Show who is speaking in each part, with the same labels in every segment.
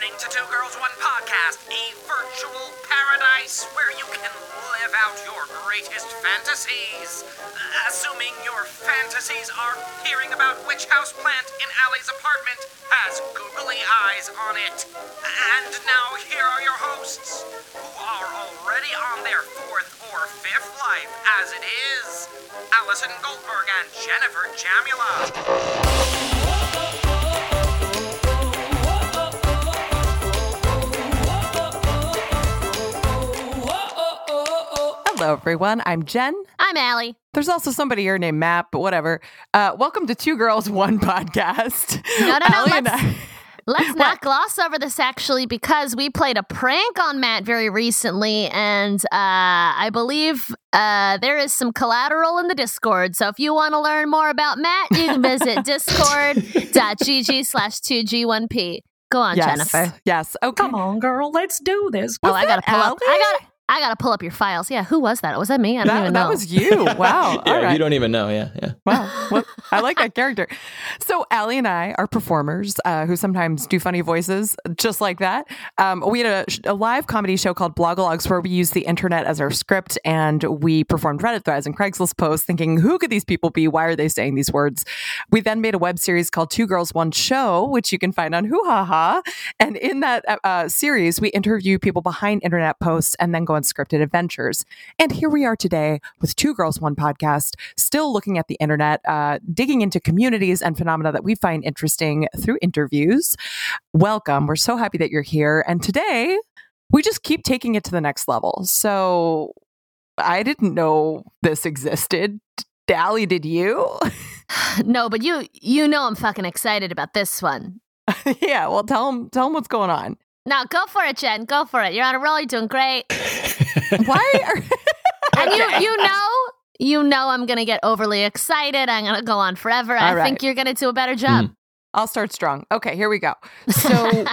Speaker 1: listening to Two Girls One Podcast, a virtual paradise where you can live out your greatest fantasies. Assuming your fantasies are hearing about which houseplant in Allie's apartment has googly eyes on it. And now here are your hosts, who are already on their fourth or fifth life as it is. Allison Goldberg and Jennifer Jamula.
Speaker 2: Hello, everyone. I'm Jen.
Speaker 3: I'm Allie.
Speaker 2: There's also somebody here named Matt, but whatever. Uh, welcome to Two Girls, One Podcast.
Speaker 3: No, no, no.
Speaker 2: Allie and
Speaker 3: Let's,
Speaker 2: I-
Speaker 3: let's not gloss over this actually because we played a prank on Matt very recently, and uh, I believe uh, there is some collateral in the Discord. So if you want to learn more about Matt, you can visit discord.gg slash 2G1P. Go on,
Speaker 2: yes.
Speaker 3: Jennifer.
Speaker 2: Yes. Okay.
Speaker 4: Come on, girl, let's do this.
Speaker 3: Oh, I gotta
Speaker 2: that
Speaker 3: pull up. I gotta. I gotta pull up your files. Yeah, who was that? Was that me? I don't
Speaker 2: That,
Speaker 3: even know.
Speaker 2: that was you. Wow.
Speaker 5: yeah,
Speaker 2: All right.
Speaker 5: you don't even know. Yeah, yeah.
Speaker 2: Wow. Well, I like that character. So, Allie and I are performers uh, who sometimes do funny voices just like that. Um, we had a, a live comedy show called Blogalogs where we used the internet as our script and we performed Reddit threads and Craigslist posts thinking, who could these people be? Why are they saying these words? We then made a web series called Two Girls, One Show, which you can find on Hoo Ha Ha. And in that uh, uh, series, we interview people behind internet posts and then go on scripted adventures. And here we are today with Two Girls, One Podcast, still looking at the internet, uh, digging into communities and phenomena that we find interesting through interviews. Welcome. We're so happy that you're here. And today, we just keep taking it to the next level. So I didn't know this existed. Dally, did you?
Speaker 3: no, but you you know I'm fucking excited about this one.
Speaker 2: yeah. Well, tell them, tell them what's going on.
Speaker 3: Now go for it, Jen. Go for it. You're on a roll. You're doing great.
Speaker 2: Why are
Speaker 3: And you you know you know I'm gonna get overly excited. I'm gonna go on forever. I
Speaker 2: All right.
Speaker 3: think you're gonna do a better hmm. job.
Speaker 2: I'll start strong. Okay, here we go. So,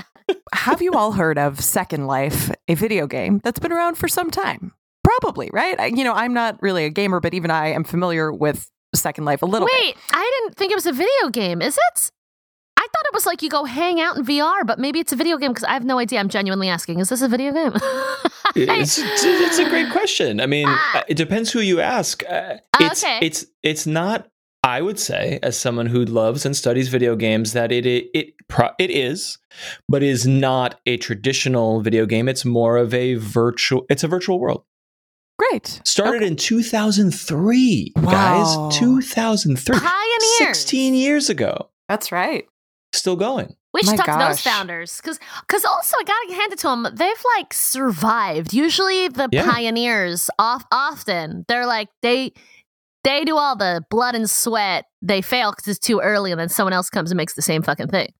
Speaker 2: have you all heard of Second Life, a video game that's been around for some time? Probably, right? I, you know, I'm not really a gamer, but even I am familiar with Second Life a little bit.
Speaker 3: Wait, I didn't think it was a video game. Is it? I thought it was like you go hang out in VR, but maybe it's a video game because I have no idea. I'm genuinely asking. Is this a video game?
Speaker 5: It's, it's, it's a great question. I mean,
Speaker 3: Ah.
Speaker 5: uh, it depends who you ask. Uh,
Speaker 3: Oh,
Speaker 5: it's,
Speaker 3: okay.
Speaker 5: it's it's not. I would say, as someone who loves and studies video games, that it it it, pro- it is, but is not a traditional video game. It's more of a virtual. It's a virtual world.
Speaker 2: Great.
Speaker 5: Started
Speaker 2: Okay.
Speaker 5: in 2003,
Speaker 2: Wow.
Speaker 5: guys. 2003.
Speaker 3: Pioneers.
Speaker 5: 16 years ago.
Speaker 2: That's right.
Speaker 5: Still going.
Speaker 3: We should
Speaker 2: My
Speaker 3: talk to those founders because because also I gotta hand it to them. They've like survived. Usually the
Speaker 5: Yeah.
Speaker 3: pioneers off often they're like they they do all the blood and sweat. They fail because it's too early, and then someone else comes and makes the same fucking thing.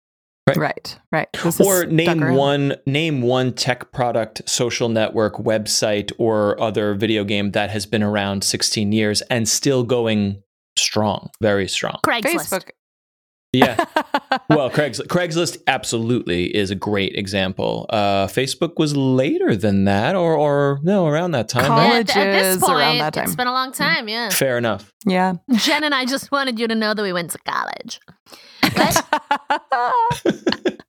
Speaker 5: Right.
Speaker 2: Right. Right. This
Speaker 5: or name one name one tech product social network website or other video game that has been around 16 years and still going strong very strong
Speaker 3: Craigslist.
Speaker 2: Facebook.
Speaker 5: Yeah well craigslist craigslist absolutely is a great example uh facebook was later than that or or no around that time
Speaker 2: College.
Speaker 5: right?
Speaker 3: Yeah, th- at this
Speaker 2: Colleges around
Speaker 3: point,
Speaker 2: that time.
Speaker 3: it's been a long time. Yeah,
Speaker 5: fair enough
Speaker 2: yeah.
Speaker 3: Jen and I just wanted you to know that we went to college. But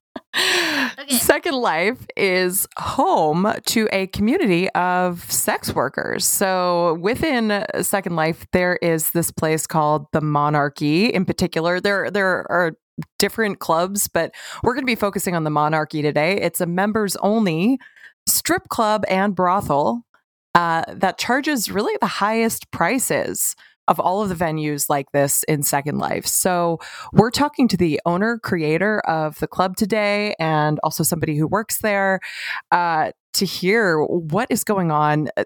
Speaker 3: Okay.
Speaker 2: Second Life is home to a community of sex workers. So within Second Life, there is this place called the Monarchy. In particular, there there are different clubs, but we're going to be focusing on the Monarchy today. It's a members only strip club and brothel uh, that charges really the highest prices of all of the venues like this in Second Life. So we're talking to the owner, creator of the club today, and also somebody who works there uh, to hear what is going on. Uh,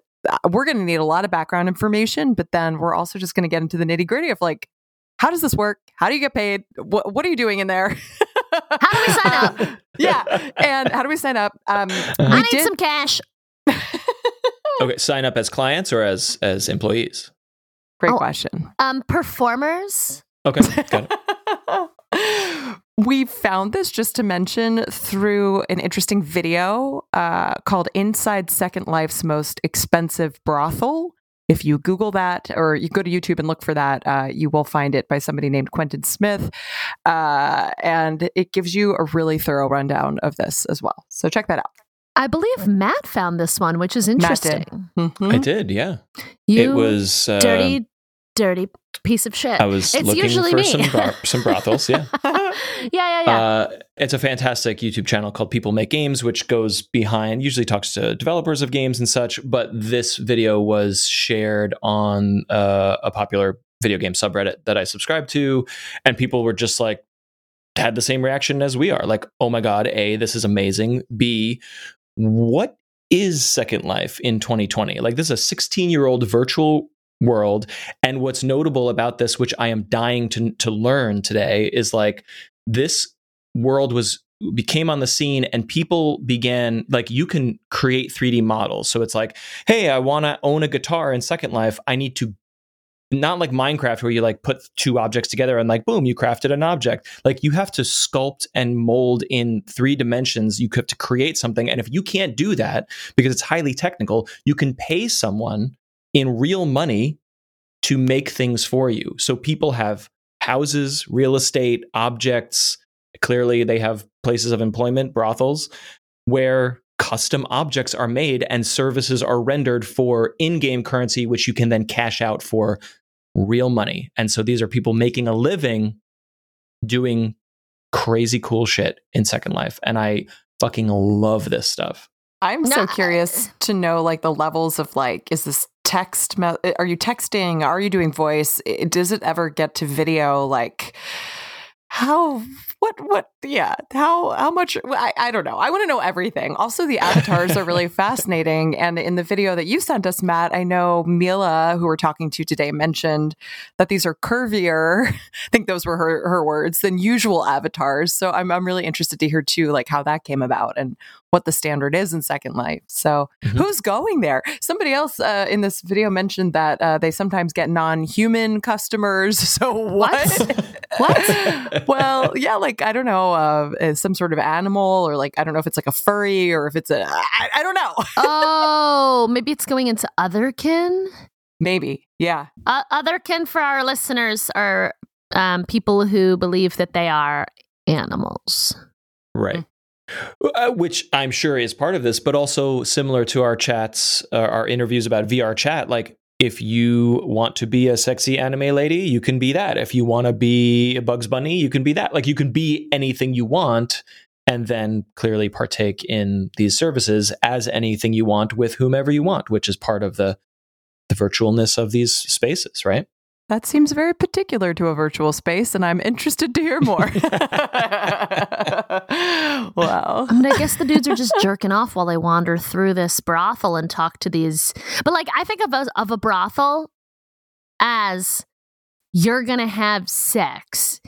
Speaker 2: We're going to need a lot of background information, but then we're also just going to get into the nitty gritty of like, how does this work? How do you get paid? What, what are you doing in there?
Speaker 3: How do we sign up?
Speaker 2: yeah, and how do we sign up? Um,
Speaker 3: I
Speaker 2: we
Speaker 3: need
Speaker 2: did-
Speaker 3: some cash.
Speaker 5: okay sign up as clients or as as employees
Speaker 2: Great
Speaker 3: Oh.
Speaker 2: question.
Speaker 3: Um, performers.
Speaker 5: okay got it.
Speaker 2: we found this just to mention through an interesting video uh, called Inside Second Life's Most Expensive Brothel. if you Google that or you go to YouTube and look for that, uh, you will find it by somebody named Quentin Smith. Uh, and it gives you a really thorough rundown of this as well. So check that out.
Speaker 3: I believe Matt found this one, which is
Speaker 2: Matt did.
Speaker 3: interesting.
Speaker 2: Mhm.
Speaker 5: I did, yeah.
Speaker 3: You
Speaker 5: it was uh,
Speaker 3: dirty, dirty piece of shit.
Speaker 5: I was
Speaker 3: It's
Speaker 5: looking
Speaker 3: usually
Speaker 5: for
Speaker 3: me.
Speaker 5: some bro- some brothels. Yeah,
Speaker 3: yeah, yeah, yeah.
Speaker 5: Uh, it's a fantastic YouTube channel called People Make Games, which goes behind, usually talks to developers of games and such. But this video was shared on uh, a popular video game subreddit that I subscribe to, and people were just like, had the same reaction as we are like, oh my God, A, this is amazing. B, what is Second Life in 2020? Like, this is a 16 year old virtual world. And what's notable about this, which I am dying to, to learn today, is like this world was became on the scene and people began like you can create 3D models. So it's like, hey, I want to own a guitar in Second Life. I need to not like Minecraft where you like put two objects together and like boom, you crafted an object. Like you have to sculpt and mold in three dimensions. You have to create something. And if you can't do that because it's highly technical, you can pay someone in real money to make things for you. So people have houses, real estate, objects. Clearly, they have places of employment, brothels, where custom objects are made and services are rendered for in game currency, which you can then cash out for real money. And so these are people making a living doing crazy cool shit in Second Life. And I fucking love this stuff.
Speaker 2: I'm so curious to know like the levels of like, is this text? Are you texting? Are you doing voice? Does it ever get to video? Like, how? What? What? Yeah. How? How much? I, I don't know. I want to know everything. Also, the avatars are really fascinating. And in the video that you sent us, Matt, I know Mila, who we're talking to today, mentioned that these are curvier. I think those were her her words than usual avatars. So I'm I'm really interested to hear too, like how that came about and what the standard is in Second Life. So
Speaker 5: Mhm.
Speaker 2: who's going there? Somebody else uh, in this video mentioned that uh, they sometimes get non-human customers. So what?
Speaker 3: What?
Speaker 2: Well, yeah, like I don't know, uh, some sort of animal, or like I don't know if it's like a furry or if it's a I, I don't know.
Speaker 3: oh, maybe it's going into otherkin.
Speaker 2: Maybe, yeah.
Speaker 3: Uh, otherkin for our listeners are um, people who believe that they are animals.
Speaker 5: Right. Uh, which I'm sure is part of this, but also similar to our chats, uh, our interviews about VR chat. Like, if you want to be a sexy anime lady, you can be that. If you want to be a Bugs Bunny, you can be that. Like, you can be anything you want and then clearly partake in these services as anything you want with whomever you want, which is part of the the virtualness of these spaces, right?
Speaker 2: That seems very particular to a virtual space, and I'm interested to hear more. wow.
Speaker 3: I mean, I guess the dudes are just jerking off while they wander through this brothel and talk to these. But like, I think of a, of a brothel as you're gonna have sex,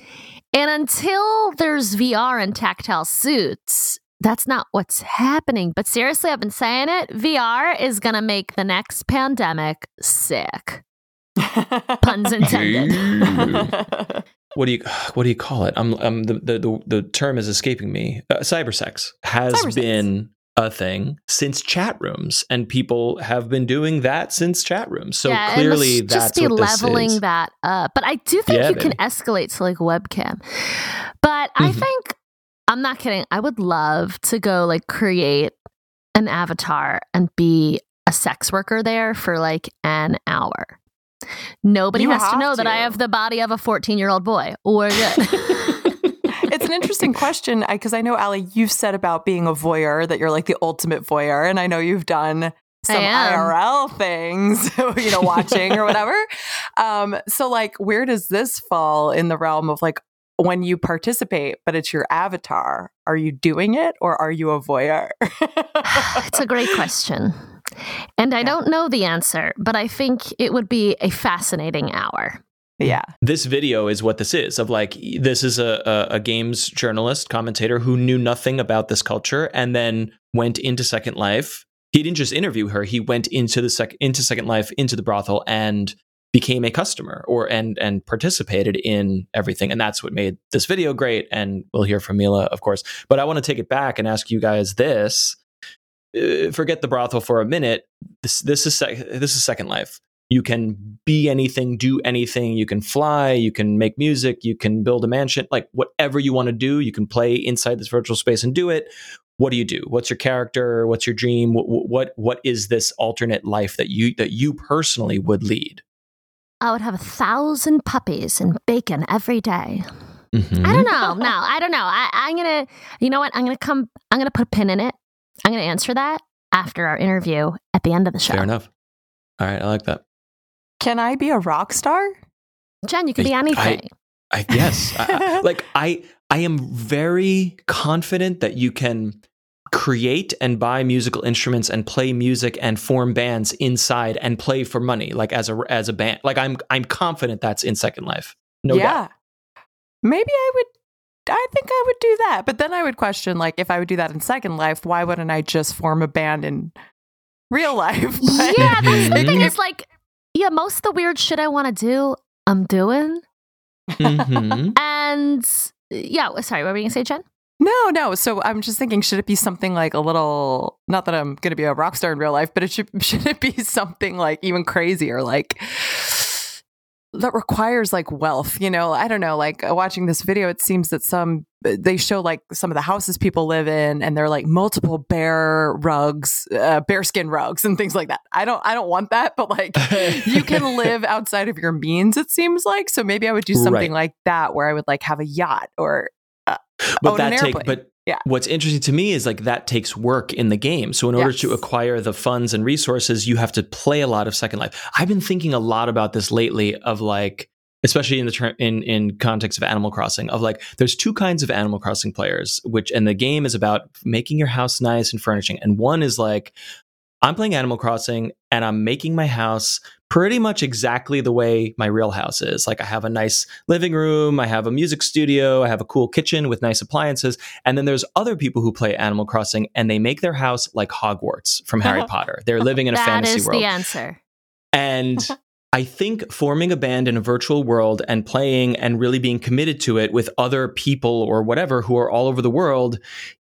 Speaker 3: and until there's VR and tactile suits, that's not what's happening. But seriously, I've been saying it. VR is gonna make the next pandemic sick. Puns intended.
Speaker 5: what do you what do you call it? I'm, I'm the, the the the term is escaping me. Uh, cybersex has
Speaker 2: Cybersex.
Speaker 5: been a thing since chat rooms, and people have been doing that since chat rooms. So
Speaker 3: yeah,
Speaker 5: clearly,
Speaker 3: it must just
Speaker 5: that's
Speaker 3: be leveling that up. But I do think
Speaker 5: Yeah,
Speaker 3: you can escalate to like webcam. But I
Speaker 5: Mhm.
Speaker 3: think I'm not kidding. I would love to go like create an avatar and be a sex worker there for like an hour. Nobody
Speaker 2: You
Speaker 3: has to know that I have the body of a 14 year old boy. Or
Speaker 2: it's an interesting question because I know, Allie, you've said about being a voyeur that you're like the ultimate voyeur, and I know you've done some. IRL things, you know, watching or whatever. Um, so, like, where does this fall in the realm of like when you participate, but it's your avatar? Are you doing it or are you a voyeur?
Speaker 3: it's a great question. And I
Speaker 2: Yeah.
Speaker 3: don't know the answer, but I think it would be a fascinating hour.
Speaker 2: yeah.
Speaker 5: this video is what this is of like this is a, a, a games journalist commentator who knew nothing about this culture and then went into second life he didn't just interview her he went into the sec- into second life into the brothel and became a customer or and and participated in everything and that's what made this video great and we'll hear from mila of course but i want to take it back and ask you guys this Uh, forget the brothel for a minute this this is sec- this is second life you can be anything, do anything. You can fly, you can make music, you can build a mansion, like whatever you want to do, you can play inside this virtual space and do it. What do you do? What's your character? What's your dream? What what, what is this alternate life that you that you personally would lead?
Speaker 3: I would have a thousand puppies and bacon every day.
Speaker 5: Mhm.
Speaker 3: I don't know. No, I don't know. I, I'm gonna. You know what? I'm gonna come. I'm gonna put a pin in it. I'm gonna answer that after our interview at the end of the show.
Speaker 5: Fair enough. All right, I like that.
Speaker 2: Can I be a rock star?
Speaker 3: Jen, you can be anything.
Speaker 5: I yes, I, I- like I I am very confident that you can create and buy musical instruments and play music and form bands inside and play for money like as a as a band. Like I'm I'm confident that's in Second Life. No
Speaker 2: yeah.
Speaker 5: doubt.
Speaker 2: Maybe I would. I think I would do that, but then I would question, like, if I would do that in Second Life, why wouldn't I just form a band in real life? But-
Speaker 3: yeah, that's the thing.
Speaker 5: Mhm.
Speaker 3: Is like, yeah, most of the weird shit I want to do, I'm doing.
Speaker 5: Mhm.
Speaker 3: And yeah, sorry, what were you gonna say, Jen?
Speaker 2: No, no. So I'm just thinking, should it be something like a little? Not that I'm going to be a rock star in real life, but it should should it be something like even crazier, like that requires like wealth? You know, I don't know. Like uh, watching this video, it seems that some they show like some of the houses people live in, and they're like multiple bear rugs, uh, bearskin rugs, and things like that. I don't, I don't want that, but like you can live outside of your means. It seems like so. Maybe I would do something
Speaker 5: Right.
Speaker 2: like that, where I would like have a yacht or
Speaker 5: but
Speaker 2: own an
Speaker 5: that take but
Speaker 2: Yeah.
Speaker 5: what's interesting to me is like that takes work in the game. So in order to acquire the funds and resources you have to play a lot of second life. I've been thinking a lot about this lately of like especially in the ter- in in context of animal crossing of like there's two kinds of animal crossing players which and the game is about making your house nice and furnishing. And one is like i'm playing animal crossing and i'm making my house pretty much exactly the way my real house is. Like i have a nice living room i have a music studio i have a cool kitchen with nice appliances and then there's other people who play animal crossing and they make their house like hogwarts from harry potter. They're living in a fantasy
Speaker 3: is
Speaker 5: world.
Speaker 3: the answer.
Speaker 5: and I think forming a band in a virtual world and playing and really being committed to it with other people or whatever who are all over the world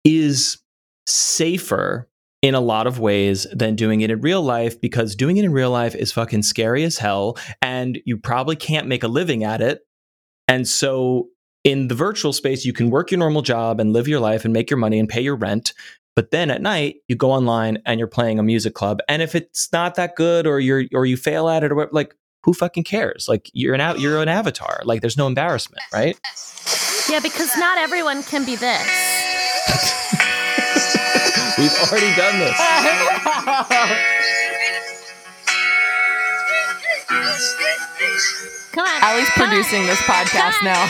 Speaker 5: is safer in a lot of ways than doing it in real life because doing it in real life is fucking scary as hell and you probably can't make a living at it. And so in the virtual space, you can work your normal job and live your life and make your money and pay your rent. But then at night, you go online and you're playing a music club. And if it's not that good or you're or you fail at it or what, like who fucking cares? Like you're an out you're an avatar. Like there's no embarrassment, right?
Speaker 3: Yeah, because not everyone can be this.
Speaker 5: We've already done this.
Speaker 3: Come on.
Speaker 2: Allie's
Speaker 3: Come on.
Speaker 2: producing this podcast now.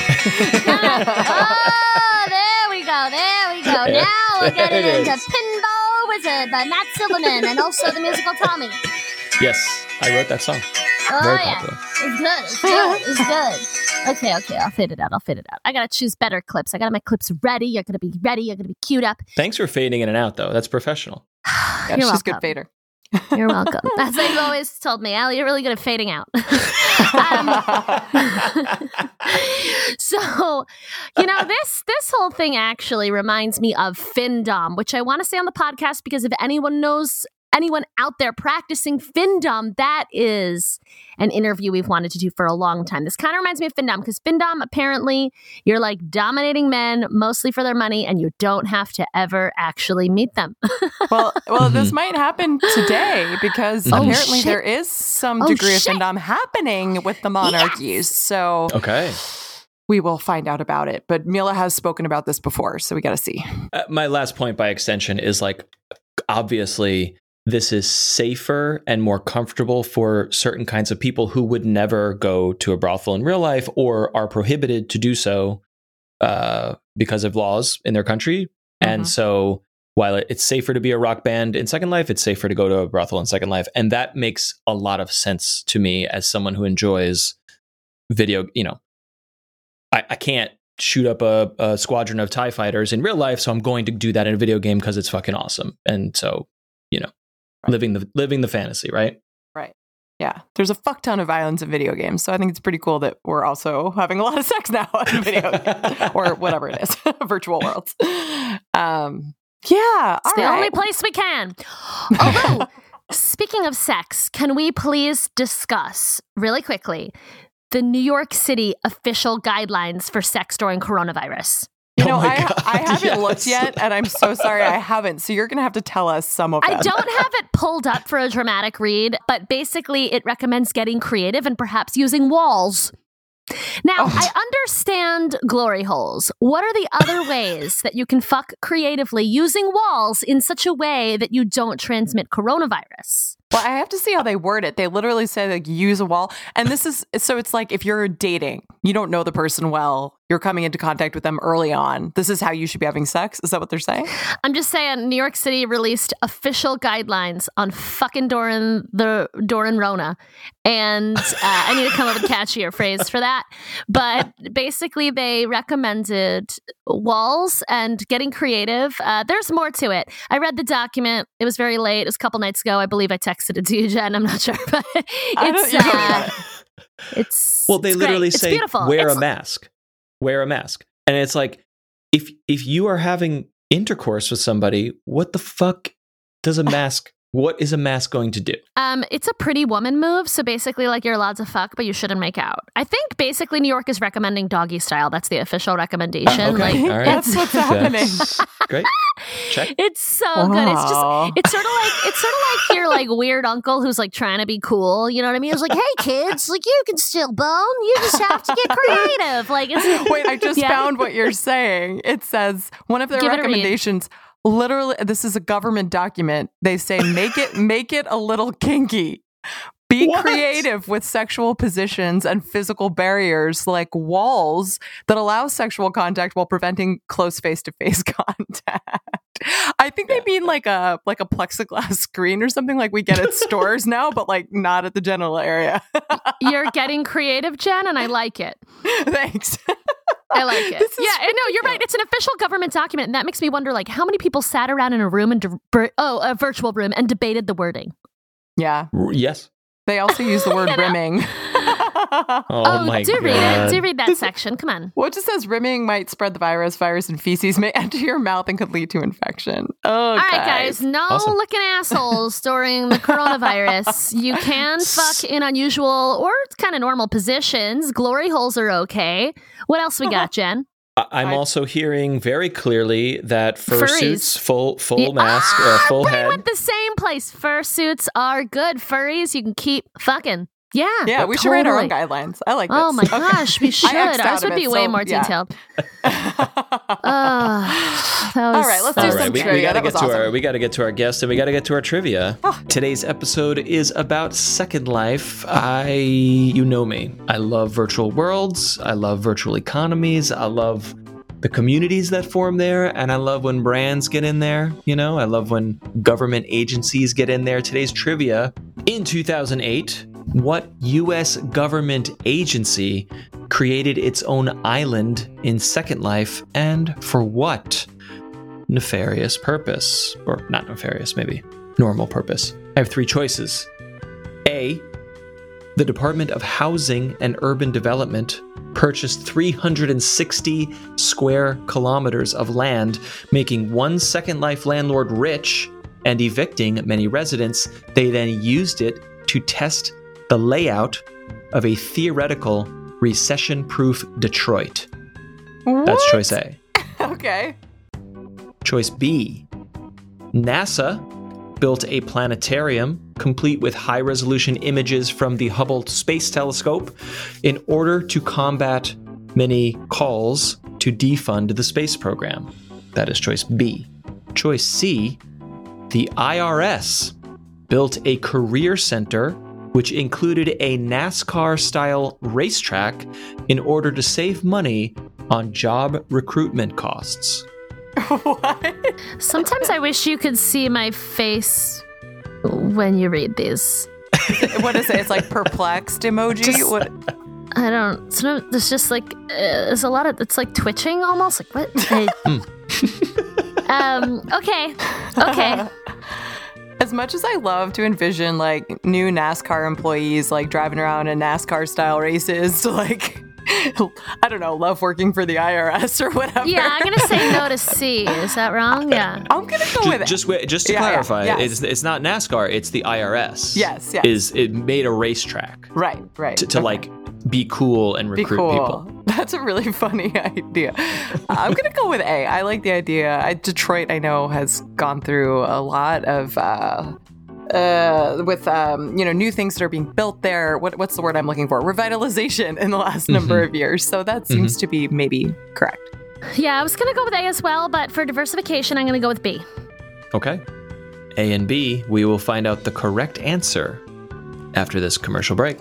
Speaker 3: oh, there we go. There we go. Now we're getting into. Pinball Wizard by Matt Silverman and also the musical Tommy.
Speaker 5: Yes, I wrote that song.
Speaker 3: Oh,
Speaker 5: Very
Speaker 3: yeah.
Speaker 5: popular.
Speaker 3: It's good. It's good. It's good. Okay, okay. I'll fit it out. I'll fit it out. I got to choose better clips. I got to make clips ready. You're going to be ready. You're going to be queued up.
Speaker 5: Thanks for fading in and out though. That's professional.
Speaker 2: Yeah,
Speaker 3: You're
Speaker 2: she's a good fader.
Speaker 3: You're welcome. As they've always told me, Allie, you're really good at fading out. um, so, you know, this this whole thing actually reminds me of Findom, which I want to say on the podcast because if anyone knows anyone out there practicing Findom, that is an interview we've wanted to do for a long time. This kind of reminds me of Findom because Findom apparently you're like dominating men mostly for their money and you don't have to ever actually meet them.
Speaker 2: well, well, this
Speaker 5: Mhm.
Speaker 2: might happen today because
Speaker 5: Oh,
Speaker 2: apparently
Speaker 3: shit.
Speaker 2: there is some
Speaker 3: Oh,
Speaker 2: degree
Speaker 3: shit.
Speaker 2: of findom happening with the monarchies. So
Speaker 5: Okay.
Speaker 2: we will find out about it. But Mila has spoken about this before, so we got to see.
Speaker 5: Uh, my last point by extension is like obviously this is safer and more comfortable for certain kinds of people who would never go to a brothel in real life or are prohibited to do so uh, because of laws in their country.
Speaker 2: Mhm.
Speaker 5: And so while it's safer to be a rock band in Second Life, it's safer to go to a brothel in Second Life. And that makes a lot of sense to me as someone who enjoys video, you know, I, I can't shoot up a, a squadron of TIE fighters in real life, so I'm going to do that in a video game because it's fucking awesome. And so, you know. Living the living the fantasy, right? Right.
Speaker 2: Yeah, there's a fuck ton of violence in video games, so I think it's pretty cool that we're also having a lot of sex now in video games or whatever it is, virtual worlds. Um, yeah,
Speaker 3: It's
Speaker 2: all
Speaker 3: the only place we can. Although Speaking of sex, can we please discuss really quickly the New York City official guidelines for sex during coronavirus?
Speaker 2: You
Speaker 5: Oh
Speaker 2: know,
Speaker 5: my
Speaker 2: I,
Speaker 5: God,
Speaker 2: I haven't looked yet, and I'm so sorry I haven't. So you're going to have to tell us some of
Speaker 3: I don't have it pulled up for a dramatic read, but basically it recommends getting creative and perhaps using walls. Now,
Speaker 2: Oh.
Speaker 3: I understand glory holes. What are the other ways that you can fuck creatively using walls in such a way that you don't transmit coronavirus?
Speaker 2: Well, I have to see how they word it. They literally say like use a wall. And this is so it's like if you're dating, you don't know the person well, you're coming into contact with them early on. This is how you should be having sex. Is that what they're saying?
Speaker 3: I'm just saying, New York City released official guidelines on fucking Doran the Doran Rona, and uh, I need to come up with a catchier phrase for that. But basically, they recommended walls and getting creative. Uh, there's more to it. I read the document. It was very late. It was a couple nights ago. I believe I texted it to you, Jen. I'm not sure, but it's
Speaker 2: you don't
Speaker 3: uh,
Speaker 2: know.
Speaker 3: it's
Speaker 5: Well, they
Speaker 3: it's
Speaker 5: literally
Speaker 3: great.
Speaker 5: Say wear
Speaker 3: It's-
Speaker 5: a mask. Wear a mask. And it's like if if you are having intercourse with somebody, what the fuck does a mask what is a mask going to do?
Speaker 3: Um, it's a pretty woman move. So basically, like you're allowed to fuck, but you shouldn't make out. I think basically New York is recommending doggy style. That's the official recommendation.
Speaker 5: okay.
Speaker 3: Like
Speaker 5: All right.
Speaker 2: That's what's happening.
Speaker 5: Great. Check.
Speaker 3: it's so good. It's just it's sort of like it's sort of like your like weird uncle who's like trying to be cool. You know what I mean? It's like, hey kids, like you can still bone. You just have to get creative. Like it's
Speaker 2: Wait, I just
Speaker 3: Yeah.
Speaker 2: found what you're saying. It says one of the
Speaker 3: Give it
Speaker 2: recommendations. Literally, this is a government document. They say make it make it a little kinky. Be
Speaker 5: What?
Speaker 2: creative with sexual positions and physical barriers like walls that allow sexual contact while preventing close face to face contact. I think they mean like a like a plexiglass screen or something like we get at stores now, but like not at the genital area.
Speaker 3: you're getting creative, Jen, and I like it.
Speaker 2: Thanks.
Speaker 3: I like it.
Speaker 2: This
Speaker 3: yeah, I know you're right. It's an official government document, and that makes me wonder, like, how many people sat around in a room and de- oh, a virtual room and debated the wording.
Speaker 2: Yeah.
Speaker 5: R- Yes.
Speaker 2: They also use the word
Speaker 3: You know?
Speaker 2: rimming.
Speaker 5: Oh, my
Speaker 3: do
Speaker 5: god.
Speaker 3: read it. Do read that section. Come on.
Speaker 2: Well, it just says rimming might spread the virus. Virus and feces may enter your mouth and could lead to infection. Oh,
Speaker 3: All right, guys. No
Speaker 5: Awesome.
Speaker 3: looking assholes during the coronavirus. You can fuck in unusual or kind of normal positions. Glory holes are okay. What else we got, Jen?
Speaker 5: I- I'm also hearing very clearly that
Speaker 3: Furries.
Speaker 5: fursuits, full full
Speaker 3: Yeah.
Speaker 5: mask,
Speaker 3: Ah,
Speaker 5: uh, full
Speaker 3: Brain
Speaker 5: head.
Speaker 3: went the same place. Fursuits are good. Furries, you can keep fucking. Yeah.
Speaker 2: Yeah, we should write our own guidelines. I like oh this.
Speaker 3: Oh my
Speaker 2: Okay.
Speaker 3: gosh, we should.
Speaker 2: X'd out
Speaker 3: Ours
Speaker 2: of
Speaker 3: would
Speaker 2: it,
Speaker 3: be way
Speaker 2: so,
Speaker 3: more
Speaker 2: yeah.
Speaker 3: detailed. Ah, that was,
Speaker 2: All right, let's do
Speaker 5: All
Speaker 2: some
Speaker 5: right, we,
Speaker 3: great.
Speaker 5: we gotta
Speaker 2: That
Speaker 5: get
Speaker 2: was
Speaker 5: to our we gotta get to our guest and we gotta get to our trivia.
Speaker 2: Oh.
Speaker 5: Today's episode is about Second Life. I you know me. I love virtual worlds. I love virtual economies. I love the communities that form there, and I love when brands get in there. You know, I love when government agencies get in there. Today's trivia in 2008. What U.S. government agency created its own island in Second Life, and for what? nefarious purpose. Or not nefarious, maybe normal purpose. I have three choices. A. The Department of Housing and Urban Development purchased 360 square kilometers of land, making one Second Life landlord rich and evicting many residents. They then used it to test the layout of a theoretical recession proof Detroit. That's choice A.
Speaker 2: Okay.
Speaker 5: Choice B NASA built a planetarium complete with high resolution images from the Hubble Space Telescope in order to combat many calls to defund the space program. That is choice B. Choice C the IRS built a career center which included a NASCAR style racetrack in order to save money on job recruitment costs.
Speaker 2: what?
Speaker 3: Sometimes I wish you could see my face when you read these.
Speaker 2: What is it? It's like perplexed emoji.
Speaker 3: Just-
Speaker 2: what?
Speaker 3: I don't. So there's just like uh, there's a lot of it's like twitching almost. Like what? I- um. Okay. Okay.
Speaker 2: As much as I love to envision like new NASCAR employees like driving around in NASCAR style races to like I don't know, love working for the IRS or whatever.
Speaker 3: Yeah, I'm gonna say no to C. Is that wrong? Yeah.
Speaker 2: I'm gonna go
Speaker 5: Ju-
Speaker 2: with
Speaker 5: just wait, just to
Speaker 2: Yeah, yeah,
Speaker 5: clarify,
Speaker 2: yes.
Speaker 5: it's it's not NASCAR, it's the IRS.
Speaker 2: Yes, yes.
Speaker 5: Is it made a racetrack
Speaker 2: right, right.
Speaker 5: to, to
Speaker 2: Okay.
Speaker 5: like be cool and
Speaker 2: be
Speaker 5: recruit
Speaker 2: cool.
Speaker 5: people.
Speaker 2: That's a really funny idea. I'm gonna go with A. I like the idea. I, Detroit, I know, has gone through a lot of. Uh, uh, with um, you know new things that are being built there. What, what's the word I'm looking for? Revitalization in the last number of years. So that seems to be maybe correct.
Speaker 3: Yeah, I was gonna go with A as well, but for diversification, I'm gonna go with B.
Speaker 5: Okay. A and B, we will find out the correct answer after this commercial break.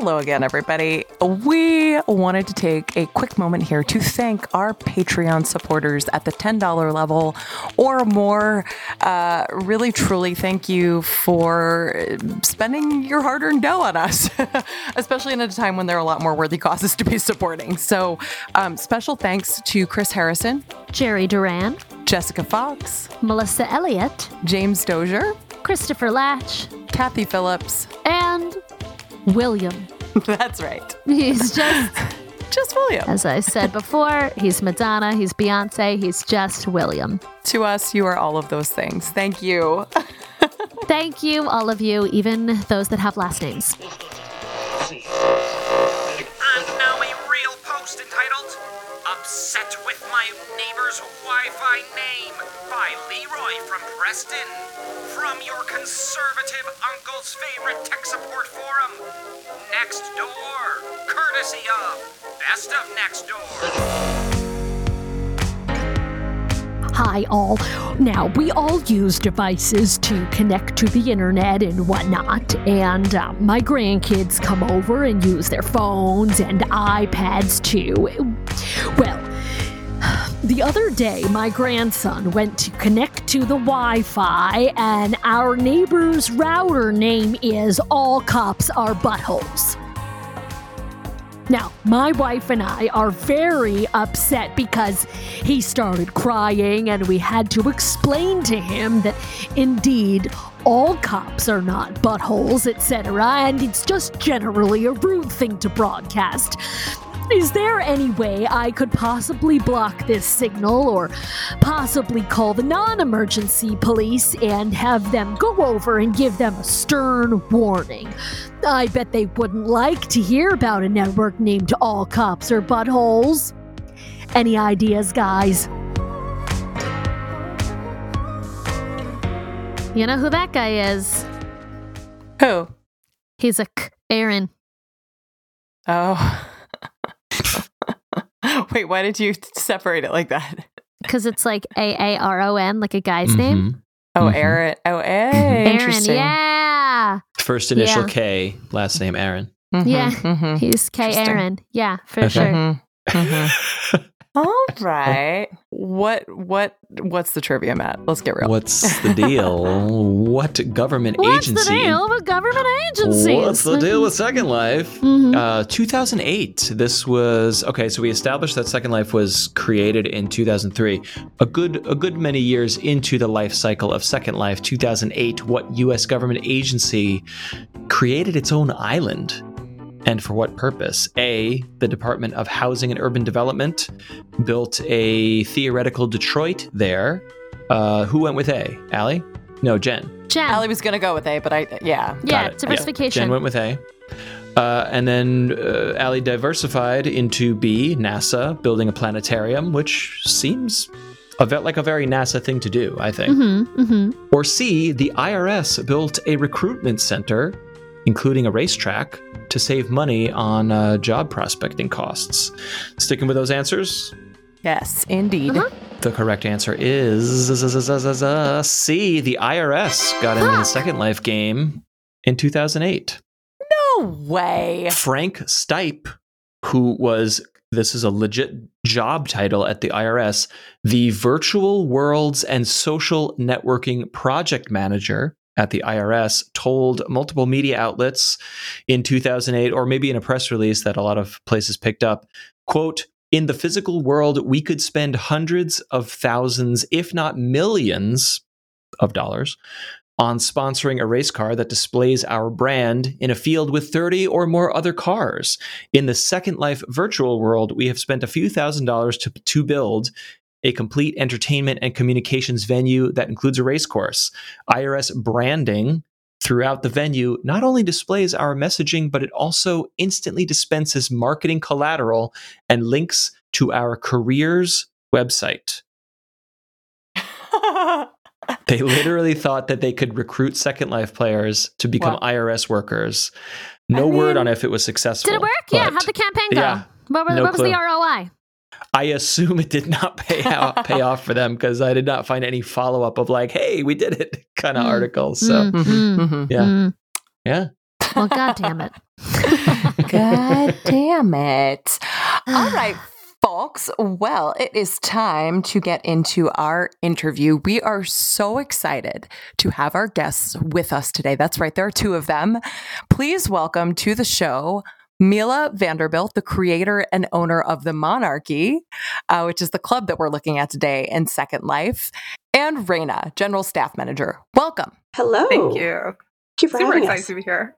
Speaker 2: Hello again, everybody. We wanted to take a quick moment here to thank our Patreon supporters at the $10 level or more. Uh, really, truly, thank you for spending your hard earned dough on us, especially in a time when there are a lot more worthy causes to be supporting. So, um, special thanks to Chris Harrison,
Speaker 3: Jerry Duran,
Speaker 2: Jessica Fox,
Speaker 3: Melissa Elliott,
Speaker 2: James Dozier,
Speaker 3: Christopher Latch,
Speaker 2: Kathy Phillips.
Speaker 3: and William.
Speaker 2: That's right.
Speaker 3: He's just,
Speaker 2: Just William.
Speaker 3: as I said before, he's Madonna, he's Beyonce, he's just William.
Speaker 2: To us, you are all of those things. Thank you.
Speaker 3: Thank you, all of you, even those that have last names.
Speaker 1: And now a real post entitled Upset with My Neighbor's Wi Fi Name by Leroy from Preston. From your conservative uncle's favorite tech support forum, Next Door. Courtesy of Best of Nextdoor.
Speaker 4: Hi, all. Now, we all use devices to connect to the internet and whatnot, and uh, my grandkids come over and use their phones and iPads too. Well, the other day, my grandson went to connect to the Wi Fi, and our neighbor's router name is All Cops Are Buttholes. Now, my wife and I are very upset because he started crying, and we had to explain to him that indeed all cops are not buttholes, etc., and it's just generally a rude thing to broadcast. Is there any way I could possibly block this signal or possibly call the non emergency police and have them go over and give them a stern warning? I bet they wouldn't like to hear about a network named All Cops or Buttholes. Any ideas, guys?
Speaker 3: You know who that guy is?
Speaker 2: Who?
Speaker 3: He's a K- Aaron.
Speaker 2: Oh. Wait, why did you separate it like that?
Speaker 3: Because it's like A A R O N, like a guy's name.
Speaker 5: Mhm.
Speaker 2: Oh,
Speaker 5: Mhm.
Speaker 2: Aaron. Oh, eh,
Speaker 3: Aaron,
Speaker 2: interesting.
Speaker 3: yeah.
Speaker 5: First initial
Speaker 3: Yeah.
Speaker 5: K, last name Aaron.
Speaker 2: Mhm,
Speaker 3: Yeah.
Speaker 2: mhm,
Speaker 3: He's K Aaron. Yeah, for
Speaker 5: Okay.
Speaker 3: sure.
Speaker 2: All right. What what what's the trivia, Matt? Let's get real.
Speaker 5: What's the deal? what government
Speaker 3: What's
Speaker 5: agency?
Speaker 3: the deal with government agencies?
Speaker 5: What's the deal with Second Life?
Speaker 3: Mhm.
Speaker 5: Uh, 2008. This was okay. So we established that Second Life was created in 2003. A good, a good many years into the life cycle of Second Life. 2008. What U.S. government agency created its own island? And for what purpose? A, the Department of Housing and Urban Development built a theoretical Detroit there. Uh, who went with A? Allie? No, Jen.
Speaker 3: Jen.
Speaker 2: Allie was gonna go with A, but I yeah.
Speaker 3: yeah,
Speaker 5: Got it.
Speaker 3: diversification.
Speaker 5: Jen went with A. Uh, and then uh, Allie diversified into B, NASA, building a planetarium, which seems a ve- like a very NASA thing to do, I think.
Speaker 3: mm-hmm, mm-hmm.
Speaker 5: Or C, the IRS built a recruitment center, including a racetrack, to save money on uh, job prospecting costs. Sticking with those answers?
Speaker 2: Yes, indeed.
Speaker 3: Uh-huh.
Speaker 5: The correct answer is C. The IRS got into the Second Life game in 2008.
Speaker 2: No way.
Speaker 5: Frank Stipe, who was this is a legit job title at the IRS, the Virtual Worlds and Social Networking Project Manager at the IRS, told multiple media outlets in 2008, or maybe in a press release that a lot of places picked up, quote, in the physical world, we could spend hundreds of thousands, if not millions of dollars on sponsoring a race car that displays our brand in a field with 30 or more other cars. In the Second Life virtual world, we have spent a few thousand dollars to, to build a complete entertainment and communications venue that includes a race course. IRS branding throughout the venue not only displays our messaging, but it also instantly dispenses marketing collateral and links to our careers website. they literally thought that they could recruit Second Life players to become
Speaker 2: Wow.
Speaker 5: IRS workers. No
Speaker 2: I
Speaker 5: word on if it was successful.
Speaker 3: Did it work? Yeah. How'd the campaign go?
Speaker 5: yeah,
Speaker 3: what were-
Speaker 5: no
Speaker 3: what was the. ROI?
Speaker 5: I assume it did not pay out pay off for them because I did not find any follow up of like, "Hey, we did it" kind of
Speaker 3: Mm.
Speaker 5: articles. So
Speaker 3: Mm,
Speaker 2: Mhm,
Speaker 3: mm,
Speaker 2: mhm.
Speaker 5: Yeah.
Speaker 3: mm.
Speaker 5: yeah,
Speaker 3: Well, God damn it.
Speaker 2: God damn it. All right, folks. Well, it is time to get into our interview. We are so excited to have our guests with us today. That's right, there are two of them. Please welcome to the show. Mila Vanderbilt, the creator and owner of the Monarchy, uh, which is the club that we're looking at today in Second Life, and Raina, general staff manager. Welcome.
Speaker 6: Hello.
Speaker 7: Thank you.
Speaker 6: Thank you for
Speaker 7: Super
Speaker 6: having
Speaker 7: excited
Speaker 6: us.
Speaker 7: to be here.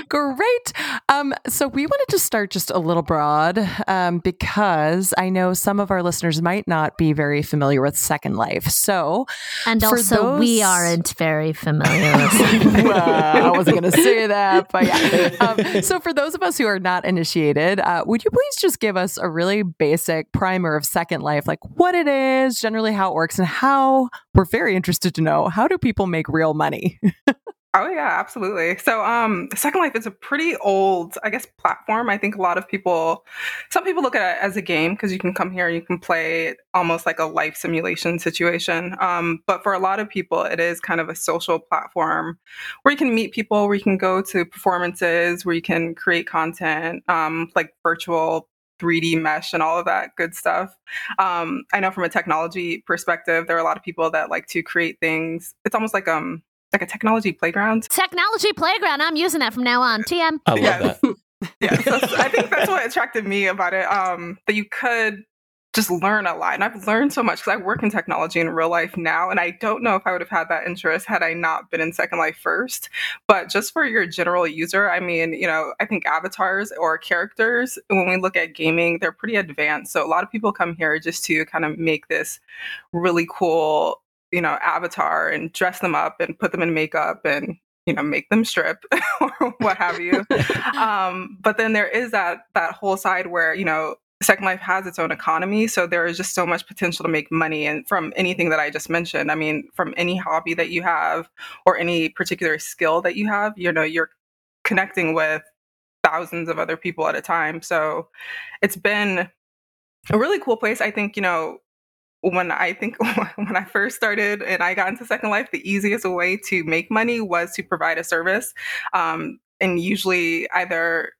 Speaker 2: Great. Um, so we wanted to start just a little broad um, because I know some of our listeners might not be very familiar with Second Life. So
Speaker 3: And
Speaker 2: For
Speaker 3: also, we aren't very familiar with
Speaker 2: well, I wasn't going to say that, but yeah. Um, so for those of us who are not initiated, uh, would you please just give us a really basic primer of Second Life, like what it is, generally how it works, and how we're very interested to know how do people make real money?
Speaker 7: Oh yeah, absolutely. So um Second Life is a pretty old, I guess, platform. I think a lot of people some people look at it as a game because you can come here and you can play almost like a life simulation situation. Um, but for a lot of people it is kind of a social platform where you can meet people, where you can go to performances, where you can create content, um, like virtual 3D mesh and all of that good stuff. Um, I know from a technology perspective, there are a lot of people that like to create things. It's almost like um like a technology playground.
Speaker 3: Technology Playground. I'm using that from now on. TM.
Speaker 5: I love
Speaker 7: Yes.
Speaker 5: that.
Speaker 7: Yeah, so I think that's what attracted me about it. Um, that you could just learn a lot, and I've learned so much because I work in technology in real life now, and I don't know if I would have had that interest had I not been in Second Life first. But just for your general user, I mean, you know, I think avatars or characters, when we look at gaming, they're pretty advanced. So a lot of people come here just to kind of make this really cool, you know, avatar and dress them up and put them in makeup and you know make them strip or what have you. Um, but then there is that that whole side where you know second life has its own economy so there is just so much potential to make money and from anything that i just mentioned. I mean from any hobby that you have or any particular skill that you have you know you're connecting with thousands of other people at a time. So it's been a really cool place. I think you know when I think when I first started and I got into Second Life, the easiest way to make money was to provide a service, um, and usually either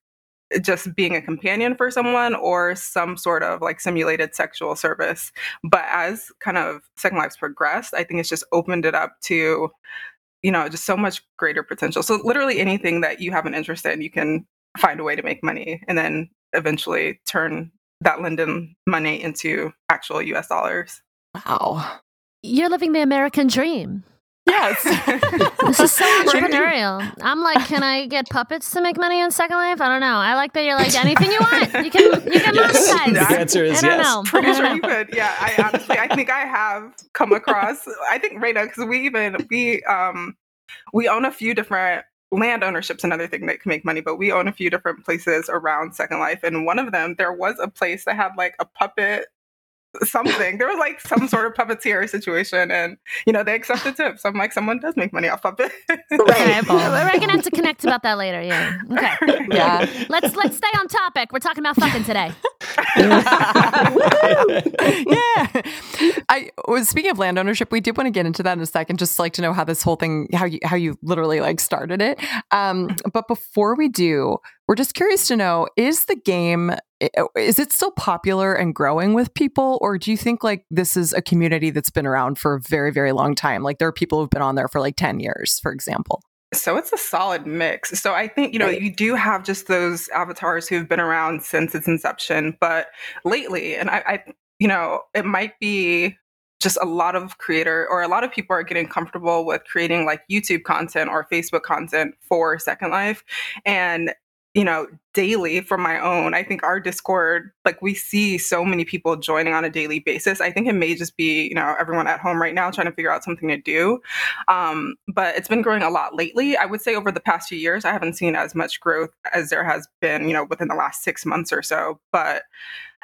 Speaker 7: just being a companion for someone or some sort of like simulated sexual service. But as kind of Second Life's progressed, I think it's just opened it up to, you know, just so much greater potential. So literally anything that you have an interest in, you can find a way to make money, and then eventually turn that Linden money into actual US dollars.
Speaker 2: Wow.
Speaker 3: You're living the American dream.
Speaker 2: Yes.
Speaker 3: This is so
Speaker 7: Right?
Speaker 3: entrepreneurial. I'm like, can I get puppets to make money in Second Life? I don't know. I like that you're like anything you want. You can you can
Speaker 5: Yes.
Speaker 3: monetize.
Speaker 5: The answer is
Speaker 3: I don't
Speaker 5: yes.
Speaker 3: know.
Speaker 7: Pretty sure you could. Yeah, I honestly, I think I have come across. I think right now because we even we um we own a few different land ownership's another thing that can make money, but we own a few different places around Second Life, and one of them there was a place that had like a puppet something. There was like some sort of puppeteer situation, and you know they accepted tips. I'm like, someone does make money off puppet.
Speaker 3: Okay, well, we're gonna have to connect about that later. Yeah. Okay.
Speaker 2: yeah.
Speaker 3: Let's let's stay on topic. We're talking about fucking today.
Speaker 2: yeah. I was speaking of land ownership. We did want to get into that in a second. Just like to know how this whole thing, how you how you literally like started it. Um, but before we do, we're just curious to know: is the game i- Oh, is it still popular and growing with people, or do you think like this is a community that's been around for a very very long time? Like there are people who've been on there for like ten years, for example.
Speaker 7: So it's a solid mix. So I think, you know,
Speaker 2: Right.
Speaker 7: you do have just those avatars who've been around since its inception, but lately, and I, I you know, it might be just a lot of creator or a lot of people are getting comfortable with creating like YouTube content or Facebook content for Second Life. And you know, daily from my own. I think our Discord, like we see so many people joining on a daily basis. I think it may just be, you know, everyone at home right now trying to figure out something to do. Um, but it's been growing a lot lately. I would say over the past few years, I haven't seen as much growth as there has been, you know, within the last six months or so. But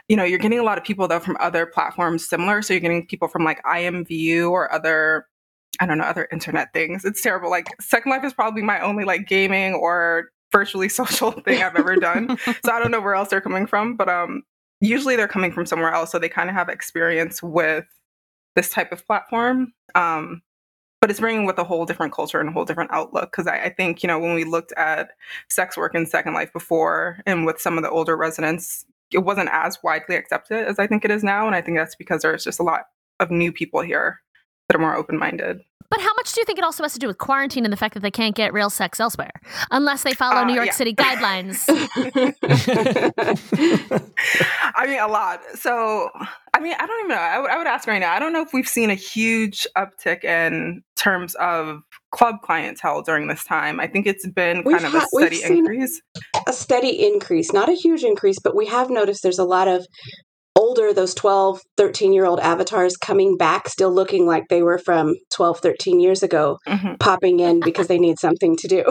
Speaker 7: you know, you're getting a lot of people though from other platforms similar. So you're getting people from like IMVU or other I don't know, other internet things. It's terrible. Like Second Life is probably my only like gaming or virtually social thing I've ever done. so I don't know where else they're coming from, but um, usually they're coming from somewhere else. So they kind of have experience with this type of platform. Um, but it's bringing with a whole different culture and a whole different outlook. Because I, I, think, you know, when we looked at sex work in Second Life before and with some of the older residents, it wasn't as widely accepted as I think it is now. And I think that's because there's just a lot of new people here that are more open minded.
Speaker 3: But how much do you think it also has to do with quarantine and the fact that they can't get real sex elsewhere unless they follow uh, New York yeah. City guidelines?
Speaker 7: I mean, a lot. So, I mean, I don't even know. I, w- I would ask right now. I don't know if we've seen a huge uptick in terms of club clientele during this time. I think it's been kind we've of ha- a steady increase.
Speaker 6: A steady increase, not a huge increase, but we have noticed there's a lot of older, those 12, 13 year old avatars coming back, still looking like they were from 12, 13 years ago, mm-hmm. popping in because they need something to do.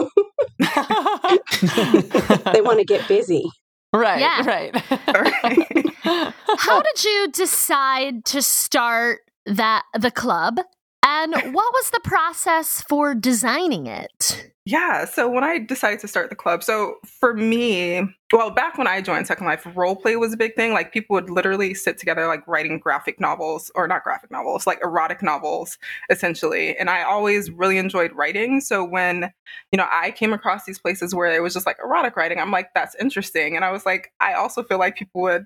Speaker 6: they want to get busy.
Speaker 2: Right, yeah. right.
Speaker 3: How did you decide to start that the club? And what was the process for designing it?
Speaker 7: Yeah. So when I decided to start the club, so for me, well, back when I joined Second Life, role play was a big thing. Like people would literally sit together, like writing graphic novels, or not graphic novels, like erotic novels, essentially. And I always mm-hmm. really enjoyed writing. So when, you know, I came across these places where it was just like erotic writing, I'm like, that's interesting. And I was like, I also feel like people would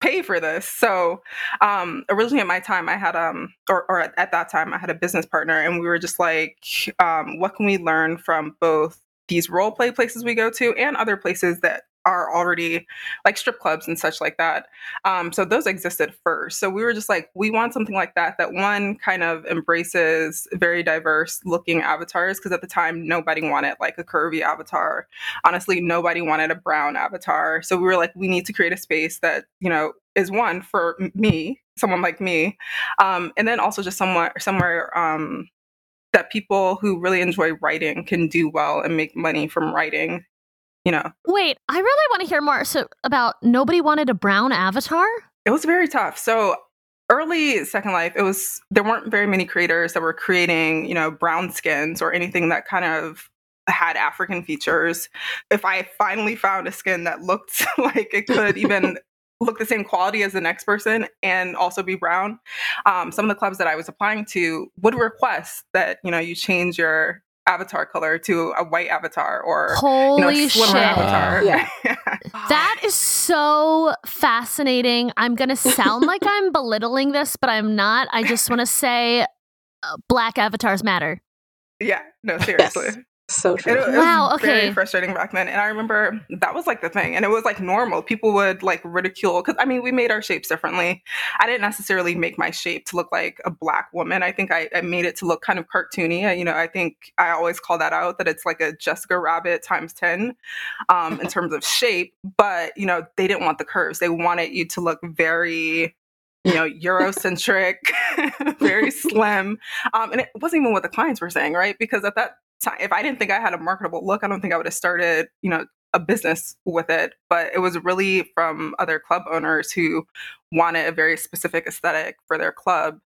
Speaker 7: pay for this. So um, originally at my time, I had um or, or at that time I had a business partner, and we were just like, um, what can we learn from both these role play places we go to and other places that are already like strip clubs and such like that. Um, so those existed first. So we were just like, we want something like that, that one kind of embraces very diverse looking avatars. Cause at the time, nobody wanted like a curvy avatar. Honestly, nobody wanted a brown avatar. So we were like, we need to create a space that, you know, is one for me, someone like me. Um, and then also just somewhere, somewhere, um, that people who really enjoy writing can do well and make money from writing you know.
Speaker 3: Wait, I really want to hear more so about nobody wanted a brown avatar?
Speaker 7: It was very tough. So early Second Life, it was there weren't very many creators that were creating, you know, brown skins or anything that kind of had African features. If I finally found a skin that looked like it could even look the same quality as the next person and also be brown, um, some of the clubs that I was applying to would request that you know you change your avatar color to a white avatar or
Speaker 3: holy
Speaker 7: you know,
Speaker 3: shit
Speaker 7: avatar.
Speaker 6: Yeah.
Speaker 3: that is so fascinating. I'm gonna sound like I'm belittling this, but I'm not. I just want to say, uh, black avatars matter.
Speaker 7: Yeah. No, seriously.
Speaker 6: Yes. So true.
Speaker 3: It, it wow.
Speaker 7: okay. Very frustrating back then, and I remember that was like the thing, and it was like normal. People would like ridicule because I mean we made our shapes differently. I didn't necessarily make my shape to look like a black woman. I think I, I made it to look kind of cartoony. I, you know, I think I always call that out that it's like a Jessica Rabbit times ten um, in terms of shape. But you know, they didn't want the curves. They wanted you to look very you know, Eurocentric, very slim. Um, and it wasn't even what the clients were saying, right? Because at that time, if I didn't think I had a marketable look, I don't think I would have started, you know, a business with it. But it was really from other club owners who wanted a very specific aesthetic for their club.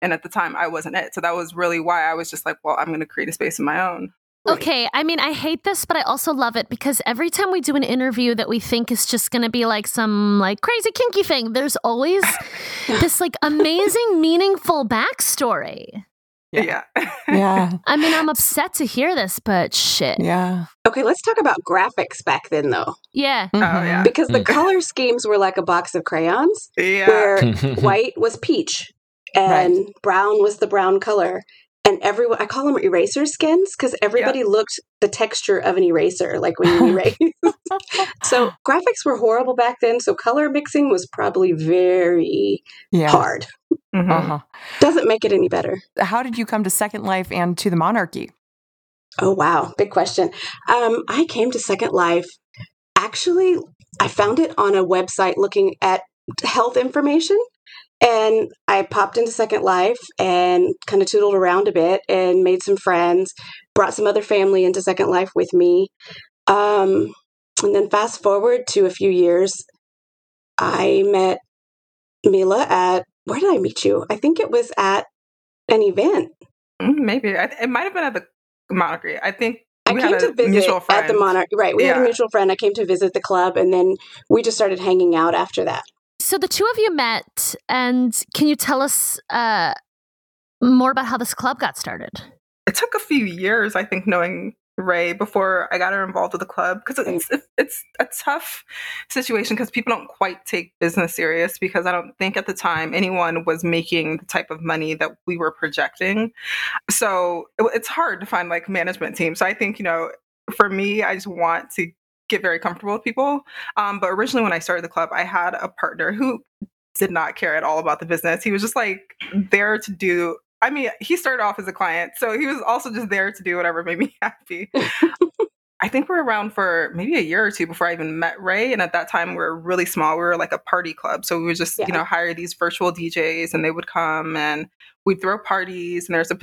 Speaker 7: And at the time, I wasn't it. So that was really why I was just like, well, I'm going to create a space of my own.
Speaker 3: Okay, I mean, I hate this, but I also love it because every time we do an interview that we think is just going to be like some like crazy kinky thing, there's always this like amazing, meaningful backstory.
Speaker 7: Yeah.
Speaker 2: Yeah.
Speaker 3: I mean, I'm upset to hear this, but shit.
Speaker 2: Yeah.
Speaker 6: Okay, let's talk about graphics back then, though.
Speaker 3: Yeah.
Speaker 7: Mm-hmm. Oh, yeah.
Speaker 6: Because the mm. color schemes were like a box of crayons,
Speaker 7: yeah.
Speaker 6: where white was peach and right. brown was the brown color. And everyone, I call them eraser skins because everybody looked the texture of an eraser, like when you erase. so graphics were horrible back then. So color mixing was probably very hard.
Speaker 7: Mhm.
Speaker 2: Uh-huh.
Speaker 6: Doesn't make it any better.
Speaker 2: How did you come to Second Life and to the Monarchy?
Speaker 6: Oh wow, big question. Um, I came to Second Life. Actually, I found it on a website looking at health information, and I popped into Second Life and kind of tootled around a bit and made some friends. Brought some other family into Second Life with me, um, and then fast forward to a few years, I met Mila at where did I meet you? I think it was at an event.
Speaker 7: Mm, Maybe I, it might have been at the Monarchy. I think
Speaker 6: I came
Speaker 7: had a
Speaker 6: to visit at the
Speaker 7: friend.
Speaker 6: Monarch. Right, we had a mutual friend. I came to visit the club, and then we just started hanging out after that.
Speaker 3: So the two of you met, and can you tell us uh, more about how this club got started?
Speaker 7: It took a few years, I think, knowing Ray before I got her involved with the club because it's it's a tough situation because people don't quite take business serious because I don't think at the time anyone was making the type of money that we were projecting. So it, it's hard to find like management team. So I think you know, for me, I just want to get very comfortable with people. Um, but originally, when I started the club, I had a partner who did not care at all about the business. He was just like there to do. I mean, he started off as a client, so he was also just there to do whatever made me happy. I think we were around for maybe a year or two before I even met Ray. And at that time, we were really small. We were like a party club. So we would just,
Speaker 6: Yeah.
Speaker 7: you know, hire these virtual DJs and they would come and we'd throw parties. And there's a,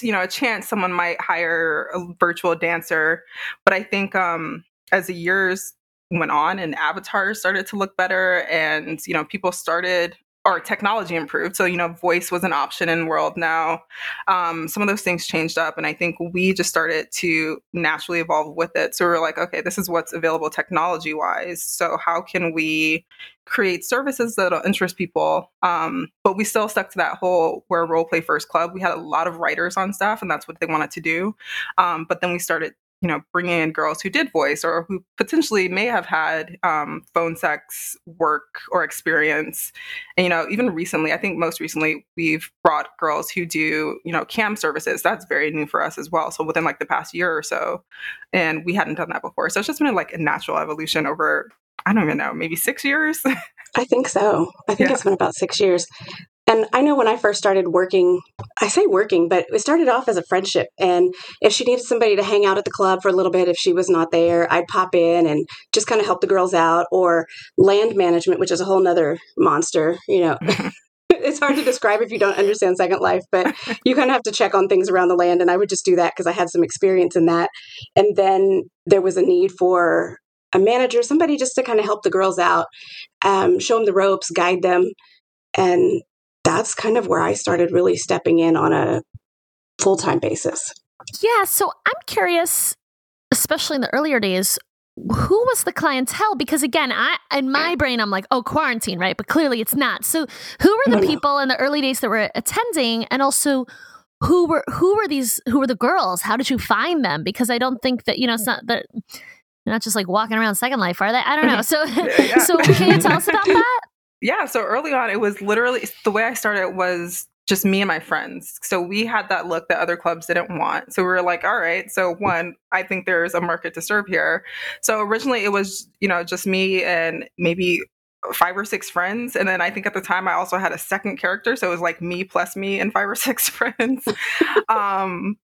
Speaker 7: you know, a chance someone might hire a virtual dancer. But I think um, as the years went on and avatars started to look better and, you know, people started or technology improved. So, you know, voice was an option in world now. Um, some of those things changed up. And I think we just started to naturally evolve with it. So we are like, okay, this is what's available technology wise. So how can we create services that'll interest people? Um, but we still stuck to that whole we're role play first club. We had a lot of writers on staff and that's what they wanted to do. Um, but then we started you know, bringing in girls who did voice or who potentially may have had um, phone sex work or experience. And, you know, even recently, I think most recently, we've brought girls who do, you know, cam services. That's very new for us as well. So within like the past year or so, and we hadn't done that before. So it's just been like a natural evolution over, I don't even know, maybe six years.
Speaker 6: I think so. I think
Speaker 7: Yeah.
Speaker 6: it's been about six years. And I know when I first started working, I say working, but it started off as a friendship. And if she needed somebody to hang out at the club for a little bit, if she was not there, I'd pop in and just kind of help the girls out. Or land management, which is a whole nother monster, you know. it's hard to describe if you don't understand Second Life, but you kind of have to check on things around the land. And I would just do that because I had some experience in that. And then there was a need for a manager, somebody just to kind of help the girls out, um, show them the ropes, guide them. And that's kind of where I started really stepping in on a full time basis.
Speaker 3: Yeah, so I'm curious, especially in the earlier days, who was the clientele? Because again, I in my brain I'm like, oh, quarantine, right? But clearly it's not. So who were the oh,
Speaker 6: no.
Speaker 3: people in the early days that were attending, and also who were who were these who were the girls? How did you find them? Because I don't think that you know it's not that you're not just like walking around Second Life, are they? I don't mm-hmm. know. So
Speaker 7: yeah.
Speaker 3: so can you tell us about that?
Speaker 7: Yeah, so early on, it was literally the way I started was just me and my friends. So we had that look that other clubs didn't want. So we were like, all right, so one, I think there's a market to serve here. So originally it was, you know, just me and maybe five or six friends. And then I think at the time I also had a second character. So it was like me plus me and five or six friends. um,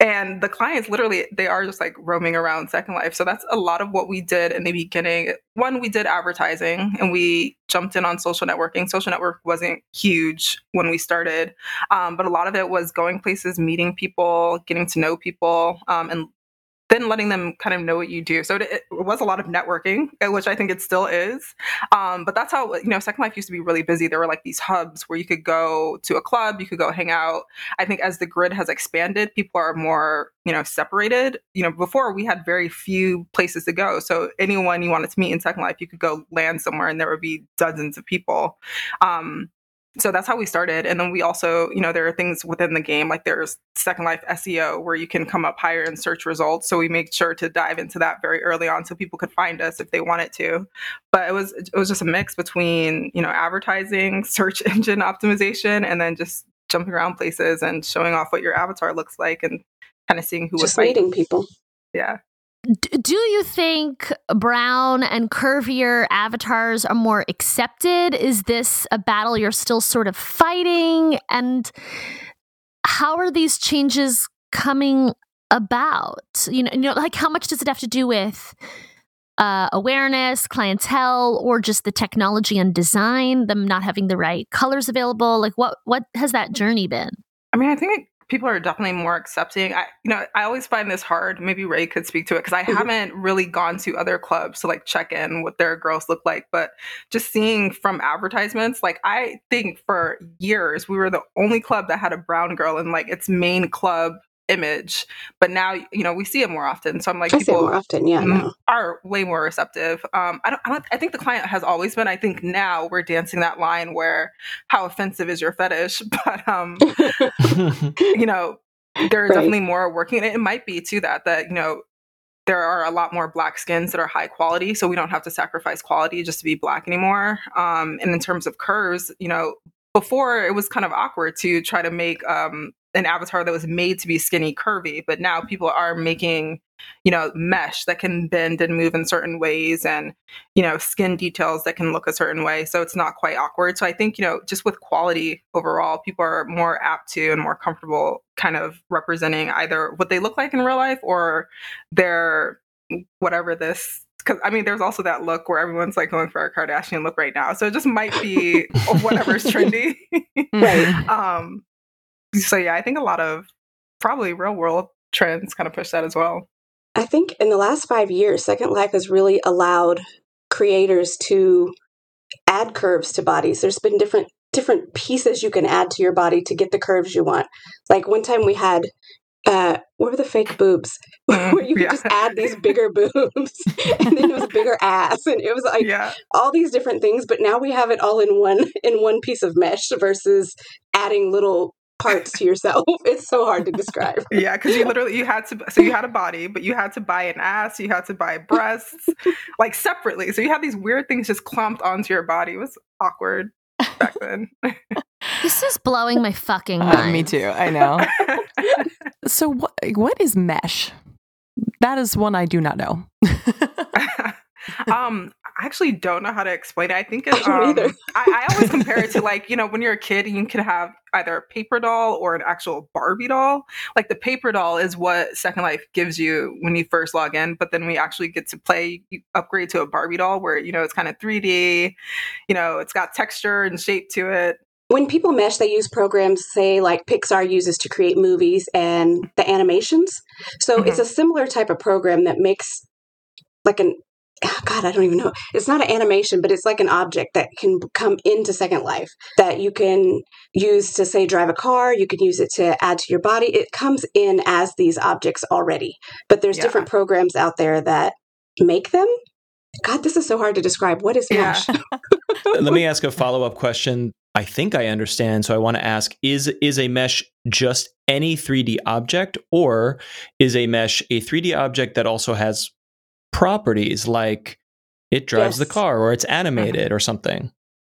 Speaker 7: and the clients literally they are just like roaming around second life. So that's a lot of what we did in the beginning. One we did advertising and we jumped in on social networking. Social network wasn't huge when we started um, but a lot of it was going places meeting people getting to know people um, and then letting them kind of know what you do. So it, it was a lot of networking, uh, which I think it still is. Um, but that's how, you know, Second Life used to be really busy. There were like these hubs where you could go to a club, you could go hang out. I think as the grid has expanded, people are more, you know, separated. You know, before we had very few places to go. So anyone you wanted to meet in Second Life, you could go land somewhere and there would be dozens of people. Um, so that's how we started. And then we also you know there are things within the game like there's second life seo where you can come up higher in search results. So we make sure to dive into that very early on so people could find us if they wanted to. But it was it was just a mix between you know advertising search engine optimization and then just jumping around places and showing off what your avatar looks like and kind of seeing who
Speaker 6: Just
Speaker 7: would
Speaker 6: meeting people.
Speaker 7: yeah
Speaker 3: do you think brown and curvier avatars are more accepted? Is this a battle you're still sort of fighting? And how are these changes coming about? You know, you know, like how much does it have to do with uh, awareness, clientele, or just the technology and design, them not having the right colors available? Like, what what has that journey been?
Speaker 7: I mean, I think people are definitely more accepting. I, you know, I always find this hard. Maybe Ray could speak to it because I
Speaker 6: Mhm.
Speaker 7: haven't really gone to other clubs to like check in what their girls look like. But just seeing from advertisements, like I think for years we were the only club that had a brown girl in like its main club image. But now, you know, we see it more often. So I'm like,
Speaker 6: I
Speaker 7: people
Speaker 6: more often. Yeah, no.
Speaker 7: are way more receptive. Um, I don't, I don't. I think the client has always been. I think now we're dancing that line where how offensive is your fetish? But um, you know, there are
Speaker 6: Right.
Speaker 7: definitely more working. It might be too that that you know there are a lot more black skins that are high quality, so we don't have to sacrifice quality just to be black anymore. Um, and in terms of curves, you know, before it was kind of awkward to try to make um, an avatar that was made to be skinny curvy, but now people are making you know mesh that can bend and move in certain ways and you know skin details that can look a certain way so it's not quite awkward. So i think you know just with quality overall people are more apt to and more comfortable kind of representing either what they look like in real life or their whatever this because i mean there's also that look where everyone's like going for a kardashian look right now so it just might be whatever's trendy
Speaker 6: Right.
Speaker 7: um so yeah i think a lot of probably real world trends kind of push that as well
Speaker 6: I think in the last five years, Second Life has really allowed creators to add curves to bodies. There's been different different pieces you can add to your body to get the curves you want. Like one time we had uh what were the fake boobs? Where you could
Speaker 7: Yeah.
Speaker 6: just add these bigger boobs and then it was a bigger ass and it was like
Speaker 7: yeah
Speaker 6: all these different things, but now we have it all in one in one piece of mesh versus adding little parts to yourself. It's so hard to describe.
Speaker 7: Yeah, because you literally you had to so you had a body, but you had to buy an ass, you had to buy breasts, like separately. So you had these weird things just clumped onto your body. It was awkward back then.
Speaker 3: This is blowing my fucking
Speaker 2: Uh,
Speaker 3: mind.
Speaker 2: me too. I know. so what what is mesh? That is one I do not know.
Speaker 7: um, I actually don't know how to explain it. I think it,
Speaker 6: I
Speaker 7: um. I, I always compare it to like you know when you're a kid and you can have either a paper doll or an actual Barbie doll. Like the paper doll is what Second Life gives you when you first log in, but then we actually get to play. You upgrade to a Barbie doll where you know it's kind of 3D. You know, it's got texture and shape to it.
Speaker 6: when people mesh, they use programs, say like Pixar uses to create movies and the animations. So it's a similar type of program that makes like an God, I don't even know. It's not an animation, but it's like an object that can come into Second Life that you can use to say drive a car. You can use it to add to your body. It comes in as these objects already, but there's
Speaker 7: Yeah.
Speaker 6: different programs out there that make them. God, this is so hard to describe. What is
Speaker 7: Yeah.
Speaker 6: mesh?
Speaker 5: Let me ask a follow up question. I think I understand, so I want to ask: Is is a mesh just any 3D object, or is a mesh a 3D object that also has properties like it drives the car, or it's animated, or something?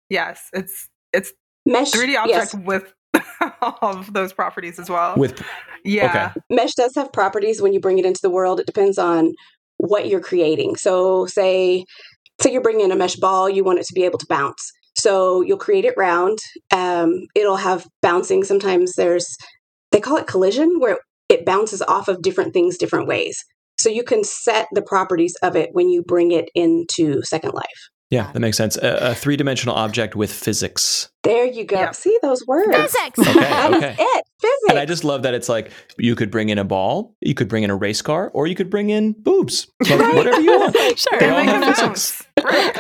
Speaker 7: Yes, it's it's
Speaker 6: Mesh
Speaker 7: 3D
Speaker 6: yes.
Speaker 7: object with all of those properties as well.
Speaker 5: With
Speaker 7: yeah,
Speaker 6: mesh does have properties when you bring it into the world. It depends on what you're creating. So say say you're bringing in a mesh ball you want it to be able to bounce. So you'll create it round. Um, it'll have bouncing sometimes. There's they call it collision where it bounces off of different things different ways so you can set the properties of it when you bring it into second life
Speaker 5: yeah, that makes sense. A, a three dimensional object with physics.
Speaker 6: there you go
Speaker 7: Yep.
Speaker 6: see those words
Speaker 3: Physics.
Speaker 5: Okay,
Speaker 6: That is
Speaker 5: okay.
Speaker 6: it physics
Speaker 5: And I just love that it's like you could bring in a ball, you could bring in a race car, or you could bring in boobs. So
Speaker 6: Right.
Speaker 5: whatever you want.
Speaker 2: Sure.
Speaker 5: They all have physics.
Speaker 7: bounce. Right.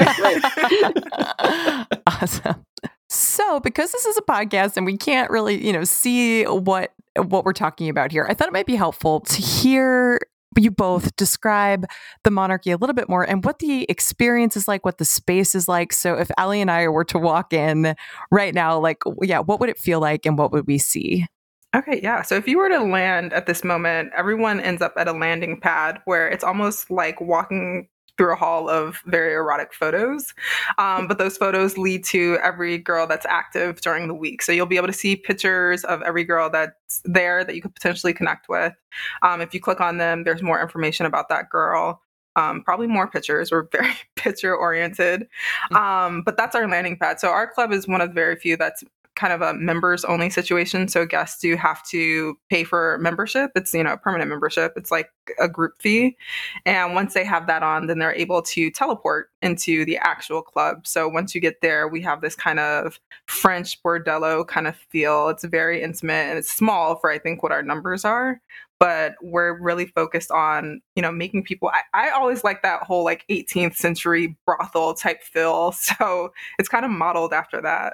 Speaker 2: awesome. So, because this is a podcast and we can't really, you know, see what what we're talking about here, I thought it might be helpful to hear you both describe the monarchy a little bit more and what the experience is like, what the space is like. So, if Allie and I were to walk in right now, like, yeah, what would it feel like and what would we see?
Speaker 7: Okay, yeah. So if you were to land at this moment, everyone ends up at a landing pad where it's almost like walking through a hall of very erotic photos. Um, but those photos lead to every girl that's active during the week. So you'll be able to see pictures of every girl that's there that you could potentially connect with. Um, if you click on them, there's more information about that girl. Um, probably more pictures. We're very picture oriented. Mm. Um, but that's our landing pad. So our club is one of the very few that's kind of a members only situation. So guests do have to pay for membership. It's, you know, a permanent membership. It's like a group fee. And once they have that on, then they're able to teleport into the actual club. So once you get there, we have this kind of French bordello kind of feel. It's very intimate and it's small for I think what our numbers are but we're really focused on you know making people I, I, always like that whole like 18th century brothel type feel so it's kind of modeled after that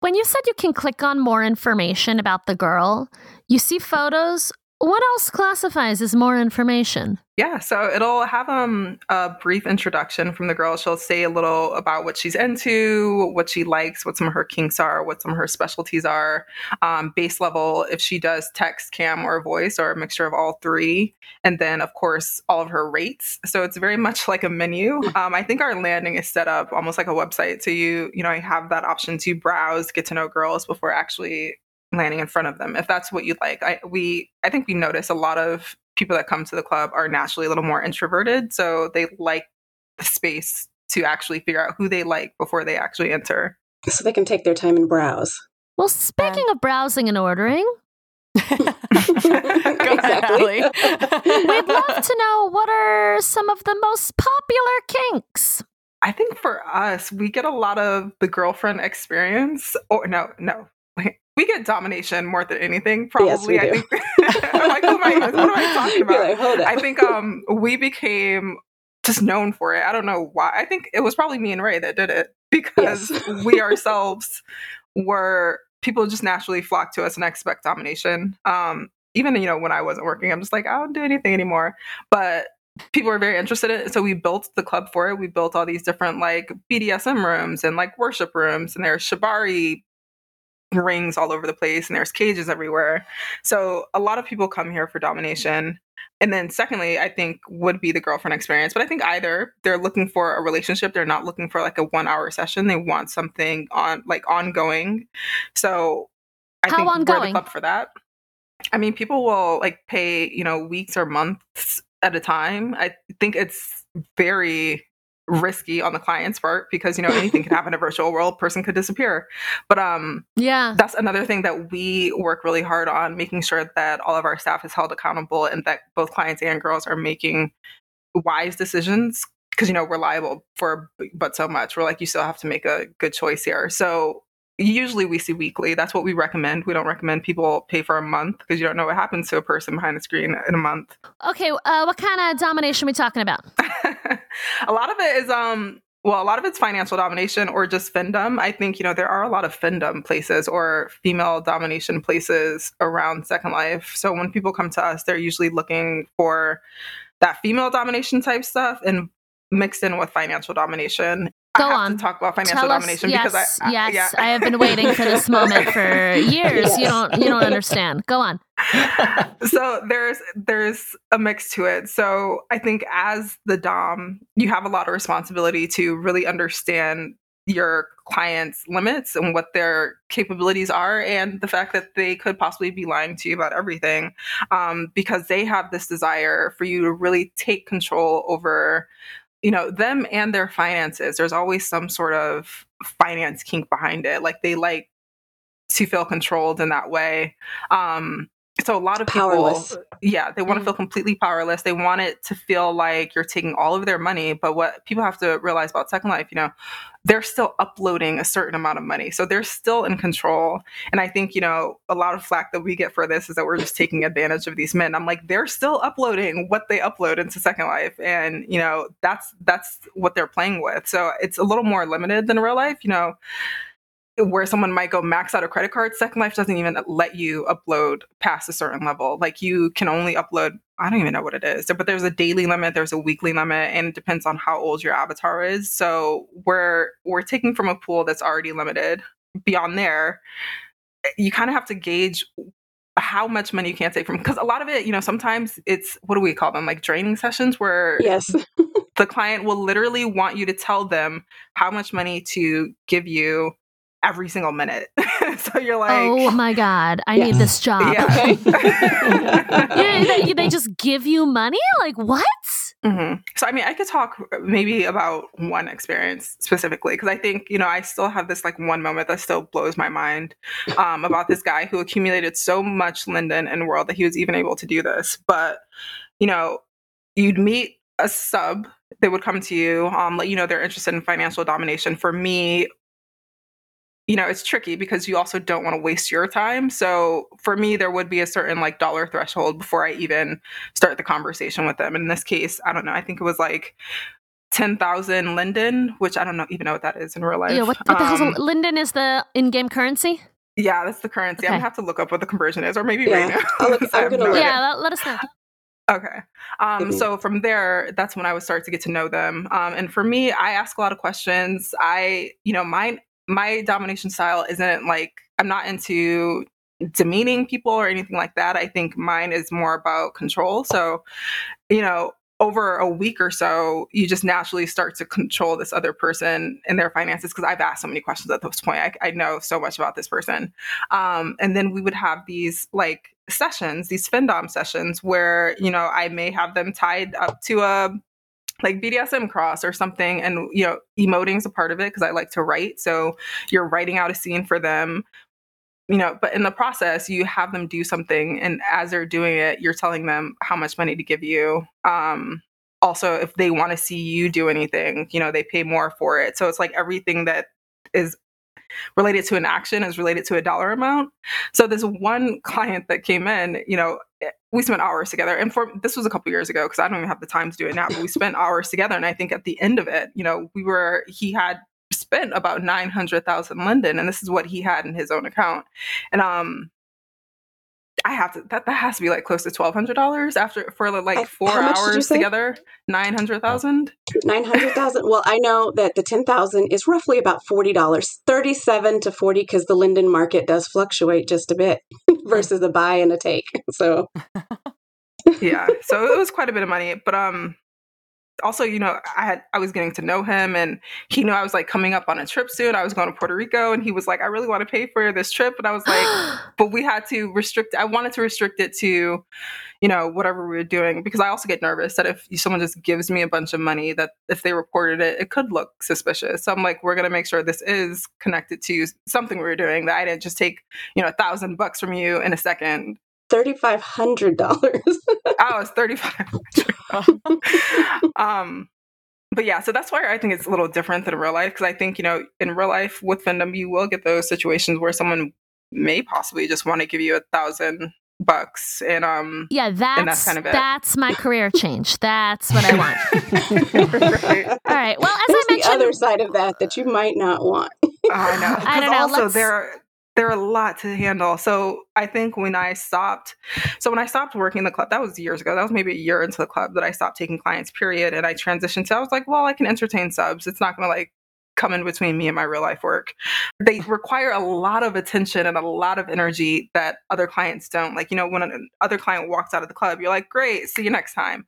Speaker 3: when you said you can click on more information about the girl, you see photos. What else classifies as more information?
Speaker 7: Yeah, so it'll have um, a brief introduction from the girl. She'll say a little about what she's into, what she likes, what some of her kinks are, what some of her specialties are. Um, base level, if she does text, cam, or voice, or a mixture of all three. And then, of course, all of her rates. So it's very much like a menu. Um, I think our landing is set up almost like a website. So you, you know, I have that option to browse, get to know girls before actually landing in front of them if that's what you like i we i think we notice a lot of people that come to the club are naturally a little more introverted. So they like the space to actually figure out who they like before they actually enter.
Speaker 6: So they can take their time and browse.
Speaker 3: Well, speaking of browsing and ordering,
Speaker 2: Go ahead, Allie.
Speaker 3: we'd love to know what are some of the most popular kinks.
Speaker 7: I think for us, we get a lot of the girlfriend experience. Or no, no, we get domination more than anything. Probably,
Speaker 6: yes,
Speaker 7: I think. I'm like, what am I, what am I talking about?
Speaker 6: Like,
Speaker 7: I think um, we became just known for it. I don't know why. I think it was probably me and Ray that did it because yes. we ourselves were people just naturally flock to us and expect domination. Um, even you know when I wasn't working, I'm just like I don't do anything anymore. But people were very interested in it, so we built the club for it. We built all these different like BDSM rooms and like worship rooms, and there's shibari rings all over the place and there's cages everywhere. So a lot of people come here for domination. And then secondly, I think would be the girlfriend experience. But I think either they're looking for a relationship, they're not looking for like a one hour session. They want something on like ongoing. So I
Speaker 3: How
Speaker 7: think
Speaker 3: ongoing?
Speaker 7: we're the club for that. I mean, people will like pay, you know, weeks or months at a time. I think it's very risky on the client's part because you know anything can happen in a virtual world person could disappear. But um
Speaker 3: yeah.
Speaker 7: that's another thing that we work really hard on making sure that all of our staff is held accountable and that both clients and girls are making wise decisions because you know we're liable for but so much. We're like you still have to make a good choice here. So usually we see weekly. That's what we recommend. We don't recommend people pay for a month because you don't know what happens to a person behind the screen in a month.
Speaker 3: Okay, uh, what kind of domination are we talking about?
Speaker 7: a lot of it is um well, a lot of it's financial domination or just femdom. I think, you know, there are a lot of femdom places or female domination places around Second Life. So when people come to us, they're usually looking for that female domination type stuff and mixed in with financial domination.
Speaker 3: Go on.
Speaker 7: to talk about financial
Speaker 3: Tell us-
Speaker 7: domination
Speaker 3: yes,
Speaker 7: because I, I
Speaker 3: yes,
Speaker 7: yeah.
Speaker 3: I have been waiting for this moment for years. You don't you don't understand. Go on.
Speaker 7: so there's there's a mix to it. So I think as the dom, you have a lot of responsibility to really understand your clients' limits and what their capabilities are, and the fact that they could possibly be lying to you about everything, um, because they have this desire for you to really take control over you know them and their finances there's always some sort of finance kink behind it like they like to feel controlled in that way um so a lot of people yeah they want to
Speaker 3: Mm.
Speaker 7: feel completely powerless they want it to feel like you're taking all of their money but what people have to realize about second life you know they're still uploading a certain amount of money. So they're still in control. And i think you know a lot of flack that we get for this is that we're just taking advantage of these men. I'm like they're still uploading what they upload into second life. And you know that's that's what they're playing with. So it's a little more limited than real life you know where someone might go max out a credit card second life doesn't even let you upload past a certain level. Like you can only upload i don't even know what it is. But there's a daily limit there's a weekly limit and it depends on how old your avatar is. So we're we're taking from a pool that's already limited. Beyond there you kind of have to gauge how much money you can take from because a lot of it you know sometimes it's what do we call them? Like draining sessions where
Speaker 6: Yes.
Speaker 7: the client will literally want you to tell them how much money to give you every single minute. so you're like,
Speaker 3: oh my god, I
Speaker 6: Yeah.
Speaker 3: need this job.
Speaker 7: yeah.
Speaker 3: Yeah, they, they just give you money? Like what?
Speaker 7: hmm So, I mean, I could talk maybe about one experience specifically because I think, you know, I still have this like one moment that still blows my mind um, about this guy who accumulated so much Linden and World that he was even able to do this. But, you know, you'd meet a sub, they would come to you, um, let you know they're interested in financial domination. For me, you know, it's tricky because you also don't want to waste your time. So for me, there would be a certain like dollar threshold before I even start the conversation with them. And in this case, I don't know. I think it was like ten thousand Linden, which I don't know even know what that is in real life.
Speaker 3: Yeah, what, what the hell's
Speaker 7: Um,
Speaker 3: a, Linden is the in-game currency?
Speaker 7: yeah, that's the currency. I'm
Speaker 3: Okay.
Speaker 7: gonna have to look up what the conversion is, or maybe
Speaker 6: Yeah,
Speaker 7: right now.
Speaker 6: I'll look, I'm gonna
Speaker 7: no
Speaker 3: Yeah, let, let us know.
Speaker 7: Okay. Um, so from there, that's when I would start to get to know them. Um, and for me, I ask a lot of questions. I, you know, my my domination style isn't like I'm not into demeaning people or anything like that. I think mine is more about control. So, you know, over a week or so, you just naturally start to control this other person and their finances because I've asked so many questions at this point. I, I know so much about this person. Um, and then we would have these like sessions, these FinDom sessions where, you know, I may have them tied up to a like BDSM cross or something. And, you know, emoting is a part of it because I like to write. So you're writing out a scene for them you know but in the process you have them do something and as they're doing it you're telling them how much money to give you um also if they want to see you do anything you know they pay more for it so it's like everything that is related to an action is related to a dollar amount. So this one client that came in you know eh, we spent hours together. And for this was a couple years ago because i don't even have the time to do it now but we spent hours together. And i think at the end of it you know we were he had spent about 900,000 Linden and this is what he had in his own account. And um I have to that that has to be like close to $1200 after for like 4
Speaker 6: how much did you
Speaker 7: hours together. 900,000?
Speaker 6: Nine hundred thousand. Well, I know that the ten thousand is roughly about forty dollars, thirty-seven to forty, because the Linden market does fluctuate just a bit versus a buy and a take. So
Speaker 7: yeah. So it was quite a bit of money, but um also, you know, I had I was getting to know him and he knew I was like coming up on a trip soon. I was going to Puerto Rico and he was like, I really want to pay for this trip. And I was like, but we had to restrict I wanted to restrict it to, you know, whatever we were doing because I also get nervous that if someone just gives me a bunch of money that if they reported it, it could look suspicious. So I'm like, we're gonna make sure this is connected to something we were doing that I didn't just take, you know, a thousand bucks from you in a second.
Speaker 6: thirty-five hundred dollars.
Speaker 7: Oh, it's 35. um but yeah, so that's why I think it's a little different than real life because I think, you know, in real life with Findom, you will get those situations where someone may possibly just want to give you a thousand bucks and um
Speaker 3: Yeah, that's
Speaker 7: that's kind of it.
Speaker 3: that's my career change. That's what I want.
Speaker 7: right.
Speaker 3: All right. Well, as
Speaker 6: There's
Speaker 3: I mentioned the
Speaker 6: other side of that that you might not want.
Speaker 7: Oh, I know.
Speaker 3: I don't
Speaker 7: Because
Speaker 3: know,
Speaker 7: also
Speaker 3: let's-
Speaker 7: there are there are a lot to handle. So I think when I stopped, so when I stopped working the club, that was years ago. That was maybe a year into the club that I stopped taking clients. Period. And I transitioned to I was like, well, I can entertain subs. It's not going to like come in between me and my real life work. They require a lot of attention and a lot of energy that other clients don't. Like, you know, when an other client walks out of the club, you're like, great, see you next time.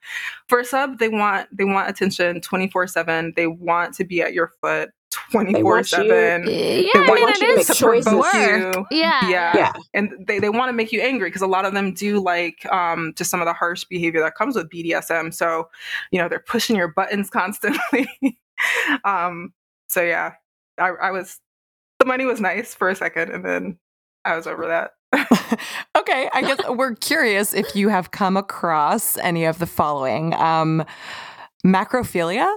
Speaker 7: For a sub, they want they want attention 24-7. They want to be at your foot 24-7
Speaker 3: yeah,
Speaker 6: They
Speaker 3: I mean,
Speaker 6: want
Speaker 3: it
Speaker 6: you to
Speaker 3: is
Speaker 6: make
Speaker 7: to
Speaker 6: choices.
Speaker 7: provoke
Speaker 3: work.
Speaker 7: you.
Speaker 3: Yeah.
Speaker 7: Yeah.
Speaker 6: Yeah.
Speaker 7: And they, they want to make you angry because a lot of them do like um, just some of the harsh behavior that comes with BDSM. So, you know, they're pushing your buttons constantly. um, so, yeah, I, I was, the money was nice for a second and then I was over that.
Speaker 2: okay, I guess we're curious if you have come across any of the following. Um, macrophilia?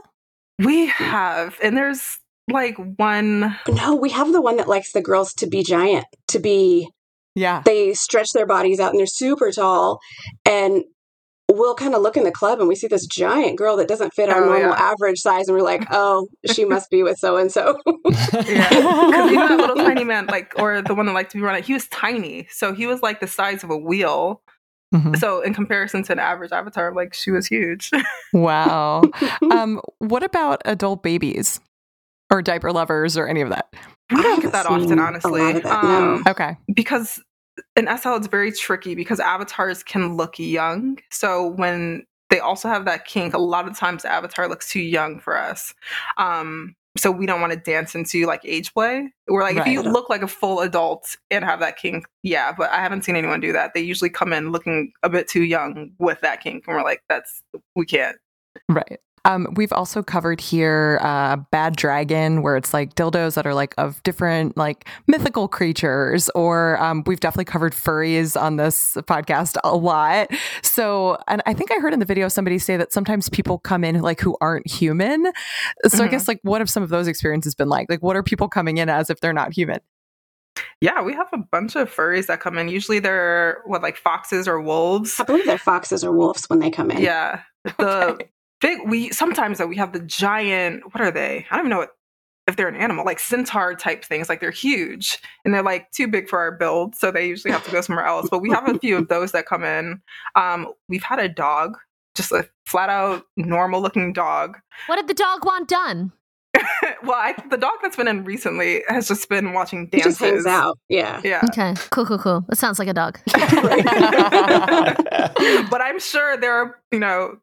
Speaker 7: We have, and there's like one,
Speaker 6: No, we have the one that likes the girls to be giant, to be
Speaker 2: Yeah.
Speaker 6: they stretch their bodies out and they're super tall and we'll kind of look in the club and we see this giant girl that doesn't fit our
Speaker 7: Oh,
Speaker 6: normal
Speaker 7: yeah.
Speaker 6: average size and we're like oh she must be with so and so
Speaker 7: yeah. Because even that little tiny man, like, or the one that liked to be running, he was tiny. So he was like the size of a wheel.
Speaker 2: Mhm.
Speaker 7: So in comparison to an average avatar, like she was huge.
Speaker 2: Wow. um, what about adult babies or diaper lovers or any of that?
Speaker 7: we
Speaker 6: I
Speaker 7: don't get that often, honestly.
Speaker 6: lot of that, no.
Speaker 7: um,
Speaker 2: Okay.
Speaker 7: because in SL it's very tricky because avatars can look young. So when they also have that kink. A lot of times, the avatar looks too young for us. Um, so we don't want to dance into like age play. We're like, if you look like a full adult and have that kink, yeah, but I haven't seen anyone do that. They usually come in looking a bit too young with that kink, and we're like, that's we can't.
Speaker 2: Right. Um, we've also covered here uh, Bad Dragon, where it's like dildos that are like of different like mythical creatures, or um, we've definitely covered furries on this podcast a lot. So, and I think I heard in the video somebody say that sometimes people come in like who aren't human. So, I
Speaker 7: Mhm.
Speaker 2: guess like what have some of those experiences been like? Like, what are people coming in as if they're not human?
Speaker 7: Yeah, we have a bunch of furries that come in. Usually they're what like foxes or wolves.
Speaker 6: I believe they're foxes or wolves when they come in.
Speaker 7: Yeah. The
Speaker 2: Okay.
Speaker 7: Big we sometimes though we have the giant what are they? I don't even know what if they're an animal, like centaur type things, like they're huge and they're like too big for our build, so they usually have to go somewhere else. But we have a few of those that come in. Um, we've had a dog, just a flat out normal looking dog.
Speaker 3: What did the dog want done?
Speaker 7: well, I, the dog that's been in recently has just been watching
Speaker 6: He
Speaker 7: dances.
Speaker 6: just hangs out. Yeah.
Speaker 7: Yeah.
Speaker 3: Okay, cool, cool, cool. That sounds like a dog.
Speaker 7: but I'm sure there are, you know,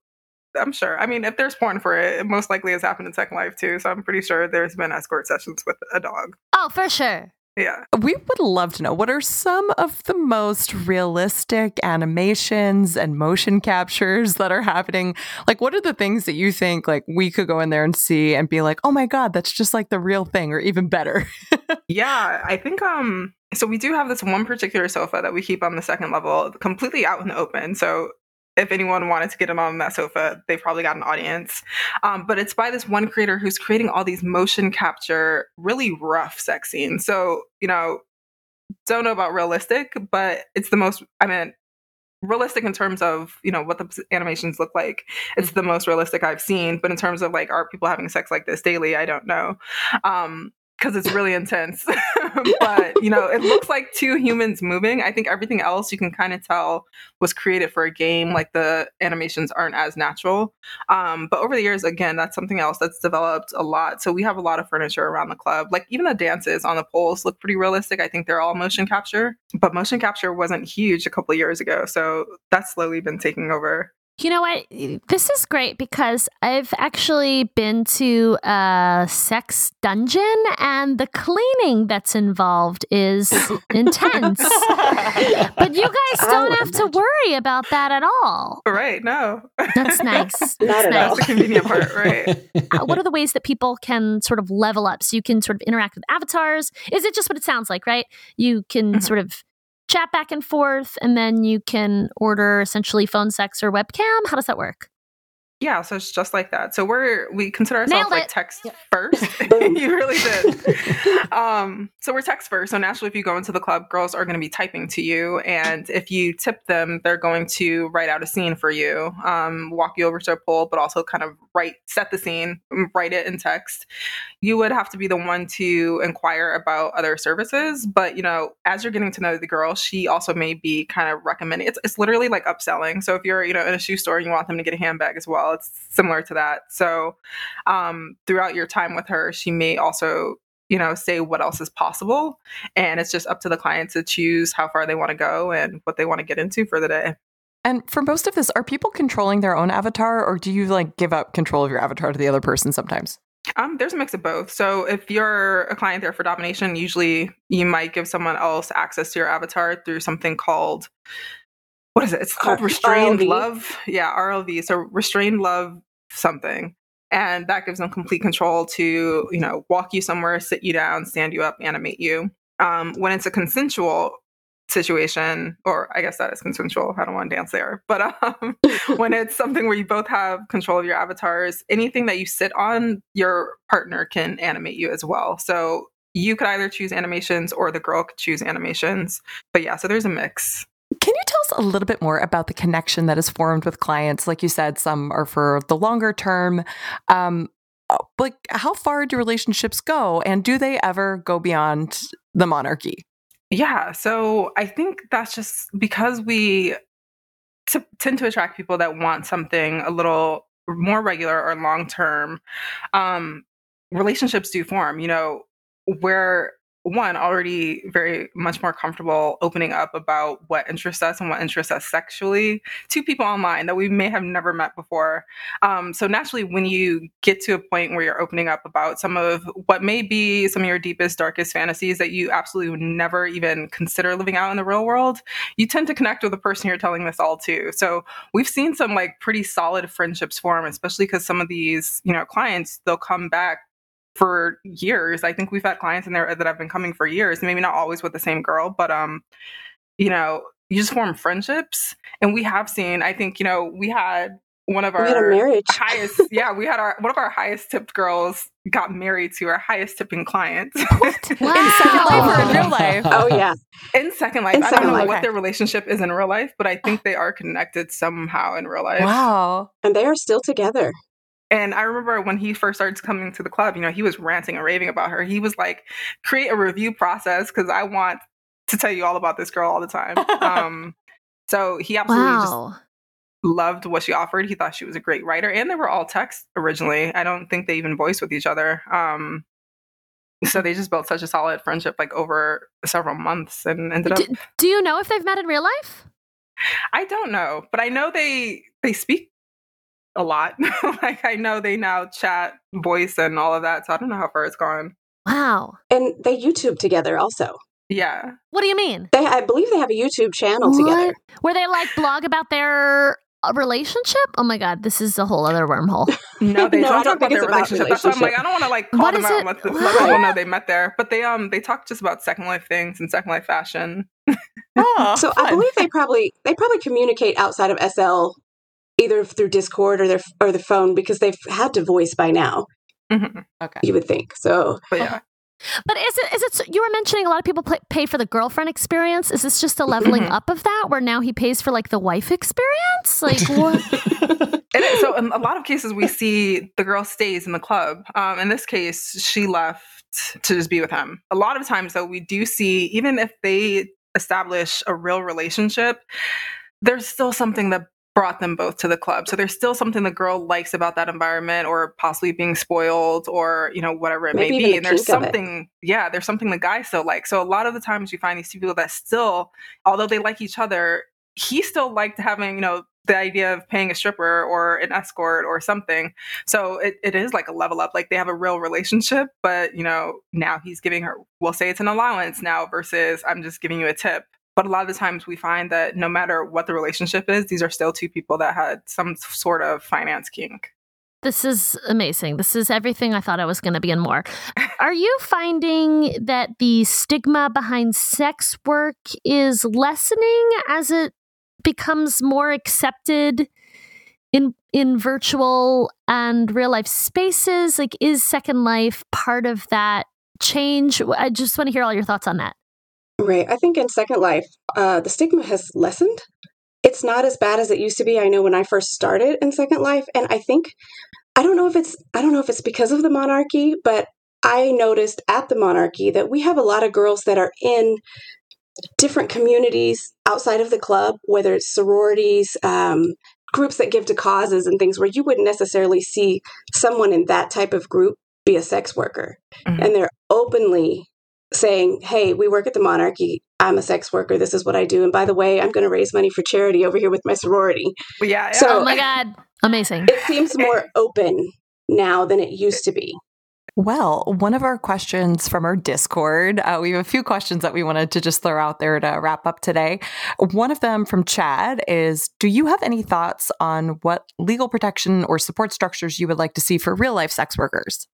Speaker 7: I'm sure. I mean, if there's porn for it, it most likely has happened in Second Life too. So I'm pretty sure there's been escort sessions with a dog.
Speaker 3: Oh, for sure.
Speaker 7: Yeah.
Speaker 2: We would love to know what are some of the most realistic animations and motion captures that are happening? Like, what are the things that you think like we could go in there and see and be like, oh my God, that's just like the real thing or even better?
Speaker 7: Yeah. I think, um, so we do have this one particular sofa that we keep on the second level completely out in the open. So if anyone wanted to get in on that sofa, they've probably got an audience. Um, but it's by this one creator who's creating all these motion capture, really rough sex scenes. So, you know, don't know about realistic, but it's the most, I mean, realistic in terms of, you know, what the animations look like. It's the most realistic I've seen. But in terms of like, are people having sex like this daily? I don't know. Um, because it's really intense. but you know, it looks like two humans moving. I think everything else you can kind of tell was created for a game. Like the animations aren't as natural. Um, but over the years, again, that's something else that's developed a lot. So we have a lot of furniture around the club. Like even the dances on the poles look pretty realistic. I think they're all motion capture, but motion capture wasn't huge a couple of years ago. So that's slowly been taking over.
Speaker 3: You know what? This is great because I've actually been to a sex dungeon and the cleaning that's involved is intense. But you guys don't
Speaker 6: would
Speaker 3: have to worry about that at all.
Speaker 7: Right? No,
Speaker 3: That's nice. That's
Speaker 6: Not at
Speaker 3: nice.
Speaker 6: all.
Speaker 7: that's the convenient part, right?
Speaker 3: Uh, what are the ways that people can sort of level up so you can sort of interact with avatars is it just what it sounds like right you can
Speaker 7: Mhm.
Speaker 3: sort of chat back and forth and then you can order essentially phone sex or webcam. How does that work
Speaker 7: Yeah, so it's just like that. So we're we consider ourselves
Speaker 3: Nailed
Speaker 7: like
Speaker 3: it.
Speaker 7: text
Speaker 3: Yep.
Speaker 7: first. You really did. um, so we're text first. So naturally, if you go into the club, girls are going to be typing to you, and if you tip them, they're going to write out a scene for you, um, walk you over to a pole, but also kind of write set the scene, write it in text. You would have to be the one to inquire about other services, but you know, as you're getting to know the girl, she also may be kind of recommending. It's it's literally like upselling. So if you're you know in a shoe store and you want them to get a handbag as well, it's similar to that. So um, throughout your time with her, she may also you know say what else is possible, and it's just up to the client to choose how far they want to go and what they want to get into for the day.
Speaker 2: And for most of this, are people controlling their own avatar or do you like give up control of your avatar to the other person sometimes?
Speaker 7: Um, there's a mix of both. So if you're a client there for domination, usually you might give someone else access to your avatar through something called what is it? It's called restrained
Speaker 6: RLV.
Speaker 7: love. Yeah, RLV. So restrained love something. And that gives them complete control to, you know, walk you somewhere, sit you down, stand you up, animate you. Um, when it's a consensual situation, or I guess that is consensual. I don't want to dance there. But um, when it's something where you both have control of your avatars, anything that you sit on, your partner can animate you as well. So you could either choose animations or the girl could choose animations. But yeah, so there's a mix.
Speaker 2: A little bit more about the connection that is formed with clients? Like you said, some are for the longer term. Um, uh, like, how far do relationships go, and do they ever go beyond the monarchy?
Speaker 7: Yeah, so I think that's just because we t- tend to attract people that want something a little more regular or long term. Um, relationships do form. You know, where one already very much more comfortable opening up about what interests us and what interests us sexually to people online that we may have never met before. Um, so naturally when you get to a point where you're opening up about some of what may be some of your deepest darkest fantasies that you absolutely would never even consider living out in the real world you tend to connect with the person you're telling this all to. So we've seen some like pretty solid friendships form especially because some of these you know clients they'll come back for years. I think we've had clients in there that have been coming for years, maybe not always with the same girl, but um, you know, you just form friendships. And we have seen, I think, you know, we had one of
Speaker 6: We
Speaker 7: our
Speaker 6: had a marriage.
Speaker 7: highest, yeah, we had our one of our highest tipped girls got married to our highest tipping client wow.
Speaker 2: In second life or in real life?
Speaker 6: Oh yeah,
Speaker 7: in Second Life.
Speaker 6: In
Speaker 7: I
Speaker 6: Second
Speaker 7: don't know
Speaker 6: Life.
Speaker 7: what
Speaker 2: Okay.
Speaker 7: their relationship is in real life, but I think they are connected somehow in real life.
Speaker 2: Wow.
Speaker 6: and they are still together.
Speaker 7: And I remember when he first started coming to the club, you know, he was ranting and raving about her. He was like, create a review process because I want to tell you all about this girl all the time. Um, so he absolutely just loved what she offered. He thought she was a great writer. And they were all text originally. I don't think they even voiced with each other. Um, so they just built such a solid friendship like over several months and ended up
Speaker 3: Do, do you know if they've met in real life?
Speaker 7: I don't know, but I know they they speak a lot. like I know they now chat voice and all of that. So I don't know how far it's gone.
Speaker 3: Wow.
Speaker 6: And they YouTube together also.
Speaker 7: Yeah.
Speaker 3: What do you mean?
Speaker 6: They, I believe they have a YouTube channel together.
Speaker 3: What? Where they like blog about their uh, relationship? Oh my god, this is a whole other wormhole.
Speaker 7: No, they
Speaker 6: No,
Speaker 7: don't
Speaker 6: don't
Speaker 7: talk about
Speaker 6: think
Speaker 7: their
Speaker 6: it's about
Speaker 7: relationship. That's I'm like. I don't want to like call
Speaker 3: What
Speaker 7: them out
Speaker 3: it?
Speaker 7: and let, the, let people know they met there. But they um they talk just about Second Life things and Second Life fashion.
Speaker 2: Oh,
Speaker 6: So I believe they probably they probably communicate outside of SL either through Discord or their or the phone because they've had to voice by now.
Speaker 7: Mhm.
Speaker 2: Okay.
Speaker 6: You would think so.
Speaker 7: But yeah,
Speaker 3: But is it is it you were mentioning a lot of people pay, pay for the girlfriend experience? Is this just a leveling
Speaker 7: Mhm.
Speaker 3: up of that where now he pays for like the wife experience? Like what?
Speaker 7: It is. So in a lot of cases, we see the girl stays in the club. Um, in this case, she left to just be with him. A lot of times, though, we do see even if they establish a real relationship, there's still something that brought them both to the club. So there's still something the girl likes about that environment, or possibly being spoiled, or you know whatever it
Speaker 6: Maybe
Speaker 7: may be. And there's
Speaker 6: kink of it.
Speaker 7: something, yeah, there's something the guy still likes. So a lot of the times, you find these two people that still, although they like each other, he still liked having you know the idea of paying a stripper or an escort or something. So it, it is like a level up. Like they have a real relationship, but you know, now he's giving her, we'll say it's an allowance now versus I'm just giving you a tip. But a lot of the times we find that no matter what the relationship is, these are still two people that had some sort of finance kink.
Speaker 3: This is amazing. This is everything I thought I was going to be and more. Are you finding that the stigma behind sex work is lessening as it becomes more accepted in in virtual and real life spaces? Like is Second Life part of that change? I just want to hear all your thoughts on that.
Speaker 6: Right. I think in Second Life, uh, the stigma has lessened. It's not as bad as it used to be. I know when I first started in Second Life, and I think I don't know if it's I don't know if it's because of the monarchy, but I noticed at the monarchy that we have a lot of girls that are in different communities outside of the club, whether it's sororities, um, groups that give to causes and things where you wouldn't necessarily see someone in that type of group be a sex worker.
Speaker 7: Mhm.
Speaker 6: And they're openly saying, Hey, we work at the monarchy. I'm a sex worker. This is what I do. And by the way, I'm going to raise money for charity over here with my sorority.
Speaker 7: But yeah,
Speaker 6: So-
Speaker 3: Oh my god. Amazing.
Speaker 6: It seems more open now than it used to be.
Speaker 2: Well, one of our questions from our Discord, uh, we have a few questions that we wanted to just throw out there to wrap up today. One of them from Chad is Do you have any thoughts on what legal protection or support structures you would like to see for real life sex workers?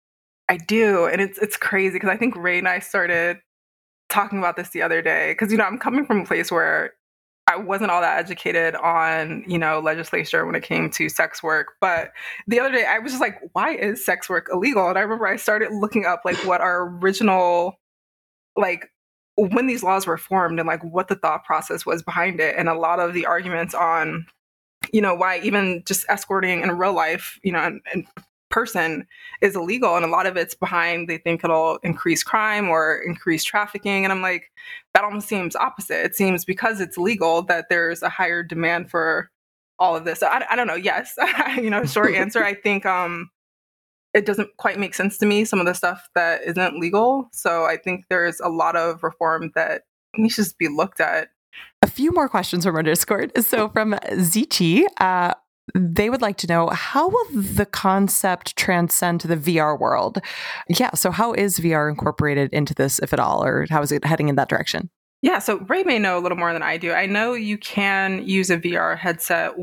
Speaker 7: I do, and it's it's crazy because I think Ray and I started talking about this the other day because you know I'm coming from a place where I wasn't all that educated on you know legislature when it came to sex work, but the other day I was just like, why is sex work illegal? And I remember I started looking up like what our original like when these laws were formed and like what the thought process was behind it, and a lot of the arguments on you know why even just escorting in real life you know and, and person is illegal and a lot of it's behind they think it'll increase crime or increase trafficking and i'm like that almost seems opposite it seems because it's legal that there's a higher demand for all of this so I, I don't know yes you know short answer i think um it doesn't quite make sense to me some of the stuff that isn't legal. So I think there's a lot of reform that needs to be looked at.
Speaker 2: A few more questions from our Discord. So from Zichi, uh, they would like to know how will the concept transcend to the VR world? Yeah, so how is VR incorporated into this, if at all, or how is it heading in that direction?
Speaker 7: Yeah, so Ray may know a little more than I do. I know you can use a VR headset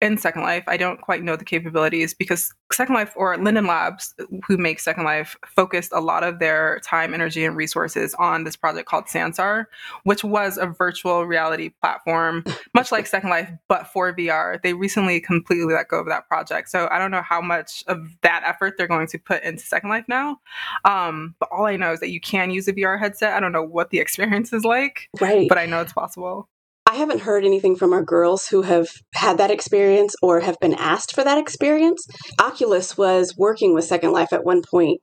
Speaker 7: in Second Life. I don't quite know the capabilities because Second Life or Linden Labs, who make Second Life, focused a lot of their time, energy, and resources on this project called Sansar, which was a virtual reality platform, much like Second Life, but for VR. They recently completely let go of that project. So I don't know how much of that effort they're going to put into Second Life now. Um, but all I know is that you can use a VR headset. I don't know what the experience is like like.
Speaker 6: Right.
Speaker 7: But I know it's possible.
Speaker 6: I haven't heard anything from our girls who have had that experience or have been asked for that experience. Oculus was working with Second Life at one point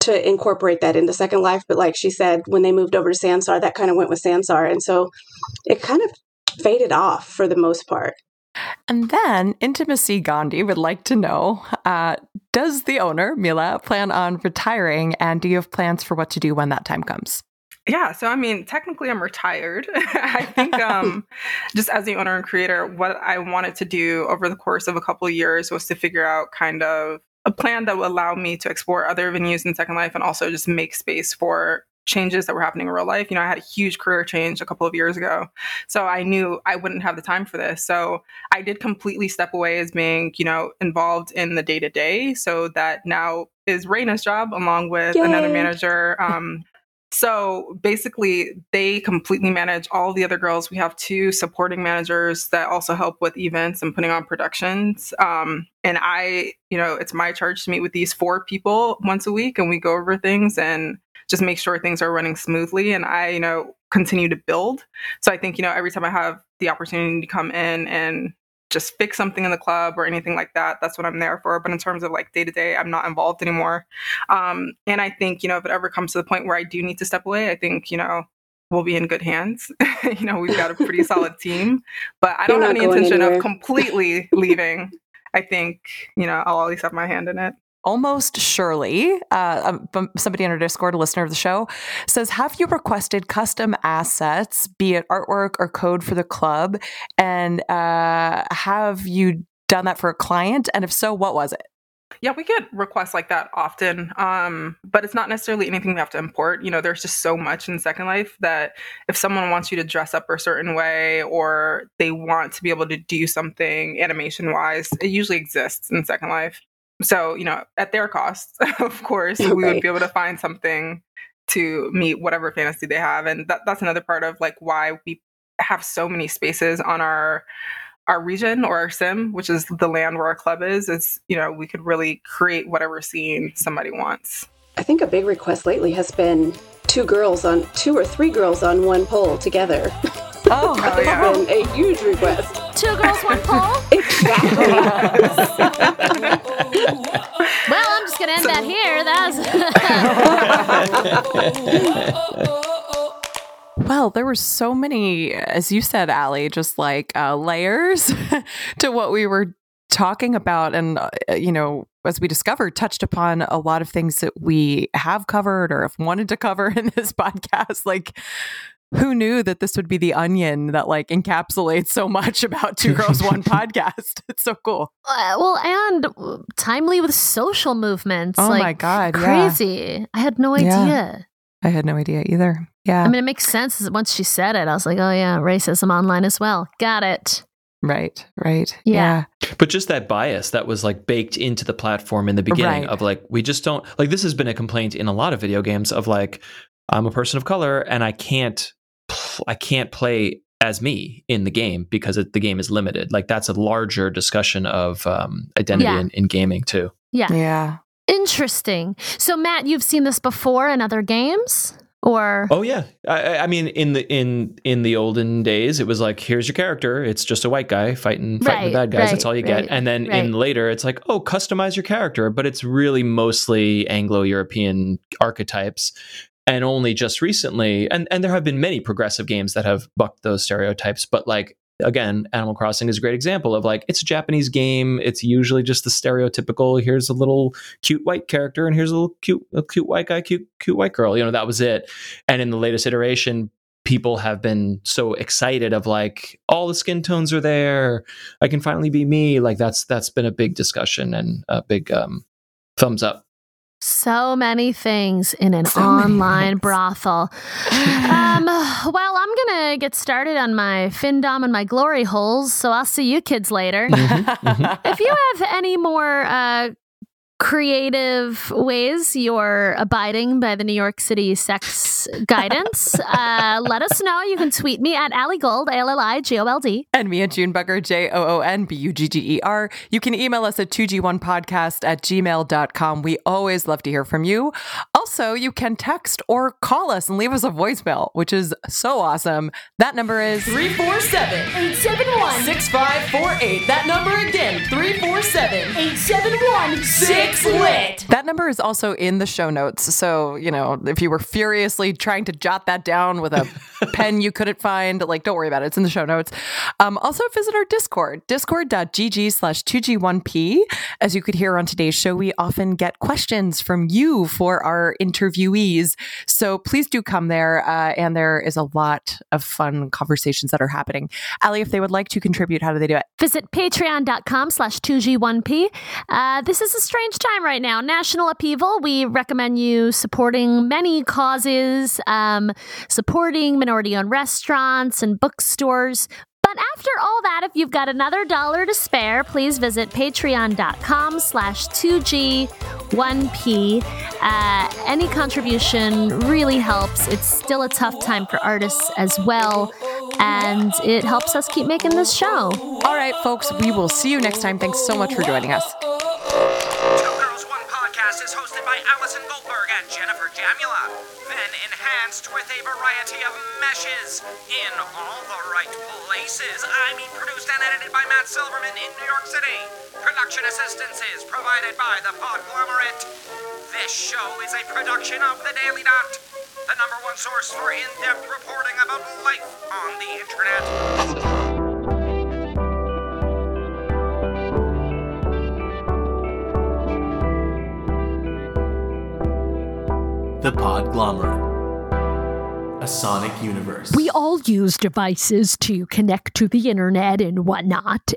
Speaker 6: to incorporate that into Second Life, but like she said, when they moved over to Sansar, that kind of went with Sansar. And so it kind of faded off for the most part.
Speaker 2: And then Intimacy Gandhi would like to know uh, Does the owner, Mila, plan on retiring? And do you have plans for what to do when that time comes?
Speaker 7: Yeah, so I mean, technically, I'm retired. I think, um, just as the owner and creator, what I wanted to do over the course of a couple of years was to figure out kind of a plan that would allow me to explore other venues in Second Life and also just make space for changes that were happening in real life. You know, I had a huge career change a couple of years ago. So I knew I wouldn't have the time for this. So I did completely step away as being, you know, involved in the day to day. So that now is Raina's job along with Yay. another manager, um, so basically, they completely manage all the other girls. We have two supporting managers that also help with events and putting on productions. Um, and I, you know, it's my charge to meet with these four people once a week and we go over things and just make sure things are running smoothly. And I, you know, continue to build. So I think, you know, every time I have the opportunity to come in and just fix something in the club or anything like that. That's what I'm there for. But in terms of like day to day, I'm not involved anymore. Um, and I think, you know, if it ever comes to the point where I do need to step away, I think, you know, we'll be in good hands. you know, we've got a pretty solid team, but I don't have any intention anywhere. of completely leaving. I think, you know, I'll always have my hand in it
Speaker 2: almost surely, uh, um, somebody in our Discord, a listener of the show, says, Have you requested custom assets, be it artwork or code for the club? And uh, have you done that for a client? And if so, what was it?
Speaker 7: Yeah, we get requests like that often, um, but it's not necessarily anything we have to import. You know, there's just so much in Second Life that if someone wants you to dress up a certain way or they want to be able to do something animation wise, it usually exists in Second Life. So, you know, at their cost, of course, we would be able to find something to meet whatever fantasy they have. And that, that's another part of like why we have so many spaces on our our region or our sim, which is the land where our club is, is, you know, we could really create whatever scene somebody wants.
Speaker 6: I think a big request lately has been two girls on two or three girls on one pole together.
Speaker 2: Oh, oh yeah.
Speaker 6: been a huge request.
Speaker 3: Two girls, one pole?
Speaker 6: exactly.
Speaker 3: Well, I'm just going to end that
Speaker 2: here. That's. well, there were so many, as you said, Allie, just like uh, layers to what we were talking about. And, uh, you know, as we discovered, touched upon a lot of things that we have covered or have wanted to cover in this podcast. Like, who knew that this would be the onion that like encapsulates so much about two girls one podcast it's so cool
Speaker 3: uh, well and timely with social movements
Speaker 2: oh
Speaker 3: like,
Speaker 2: my god
Speaker 3: crazy
Speaker 2: yeah.
Speaker 3: i had no idea
Speaker 2: yeah. i had no idea either yeah
Speaker 3: i mean it makes sense once she said it i was like oh yeah racism online as well got it
Speaker 2: right right
Speaker 3: yeah.
Speaker 2: yeah.
Speaker 5: but just that bias that was like baked into the platform in the beginning right. of like we just don't like this has been a complaint in a lot of video games of like I'm a person of color and I can't I can't play as me in the game because it, the game is limited. Like that's a larger discussion of um, identity yeah. in, in gaming too.
Speaker 3: Yeah.
Speaker 2: Yeah.
Speaker 3: Interesting. So Matt, you've seen this before in other games? or
Speaker 5: oh yeah I, I, mean in the in in the olden days it was like here's your character it's just a white guy fighting fighting right, the bad guys right, that's all you right, get and then in later it's like oh customize your character but it's really mostly anglo-european archetypes and only just recently and and there have been many progressive games that have bucked those stereotypes but like again, Animal Crossing is a great example of like it's a Japanese game. It's usually just the stereotypical. Here's a little cute white character, and here's a little cute, a cute white guy, cute, cute white girl. You know, that was it. And in the latest iteration, people have been so excited of like all the skin tones are there. I can finally be me. Like that's that's been a big discussion and a big um, thumbs up.
Speaker 3: So many things in an
Speaker 2: So
Speaker 3: online brothel. um, well, I'm gonna get started on my findom and my glory holes, so I'll see you kids later. if you have any more uh, creative ways you're abiding by the New York City sex guidance, uh, let us know. You can tweet me at Allie Gold, A L L I G O L D.
Speaker 2: And me at June Bugger, J O O N B U G G E R. You can email us at 2G1podcast at gmail.com. We always love to hear from you. Also, you can text or call us and leave us a voicemail, which is so awesome. That number is
Speaker 4: 347 871
Speaker 2: 6548. That number again, 347
Speaker 4: 871 6 lit.
Speaker 2: That number is also in the show notes. So, you know, if you were furiously trying to jot that down with a pen you couldn't find, like, don't worry about it. It's in the show notes. Um, also, visit our Discord, discord.gg slash 2G1P. As you could hear on today's show, we often get questions from you for our interviewees. So please do come there. Uh, and there is a lot of fun conversations that are happening. Allie, if they would like to contribute, how do they do it?
Speaker 3: Visit patreon.com slash 2G1P. Uh, this is a strange time right now. National upheaval. We recommend you supporting many causes, um, supporting minority owned restaurants and bookstores. But after all that, if you've got another dollar to spare, please visit patreon.com slash 2G1P. Uh, any contribution really helps. It's still a tough time for artists as well, and it helps us keep making this show.
Speaker 2: All right, folks, we will see you next time. Thanks so much for joining us.
Speaker 1: Is hosted by Allison Goldberg and Jennifer Jamula. Then enhanced with a variety of meshes in all the right places. I mean, produced and edited by Matt Silverman in New York City. Production assistance is provided by the Podglomerate. This show is a production of The Daily Dot, the number one source for in depth reporting about life on the internet.
Speaker 8: The Podglomerate. A sonic universe.
Speaker 4: We all use devices to connect to the internet and whatnot.